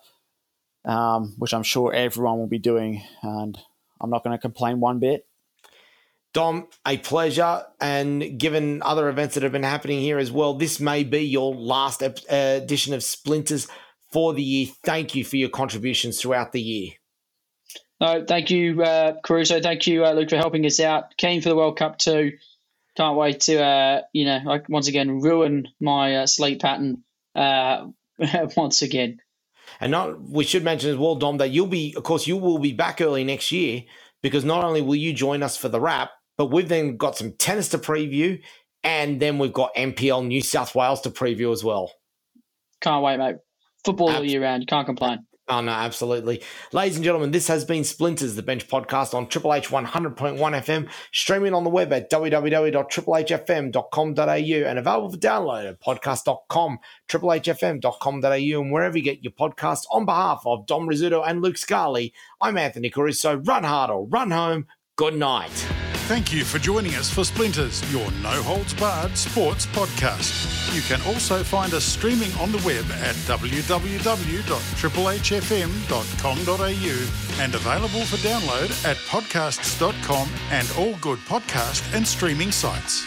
um, which I'm sure everyone will be doing. And I'm not going to complain one bit. Dom, a pleasure. And given other events that have been happening here as well, this may be your last ep- uh, edition of Splinters for the year. Thank you for your contributions throughout the year. No, thank you, uh, Caruso. Thank you, uh, Luke, for helping us out. Keen for the World Cup too. Can't wait to, uh, you know, like once again ruin my uh, sleep pattern uh, [laughs] once again. And not, we should mention as well, Dom, that you'll be, of course, you will be back early next year because not only will you join us for the wrap, but we've then got some tennis to preview, and then we've got NPL New South Wales to preview as well. Can't wait, mate. Football all year round. You can't complain. Oh, no, absolutely. Ladies and gentlemen, this has been Splinters, the Bench podcast on Triple H 100.1 FM, streaming on the web at www.triplehfm.com.au and available for download at podcast.com, triplehfm.com.au, and wherever you get your podcasts. On behalf of Dom Rizzuto and Luke Scully, I'm Anthony Caruso. Run hard or run home. Good night. Thank you for joining us for Splinters, your no holds barred sports podcast. You can also find us streaming on the web at www.triplehfm.com.au and available for download at podcasts.com and all good podcast and streaming sites.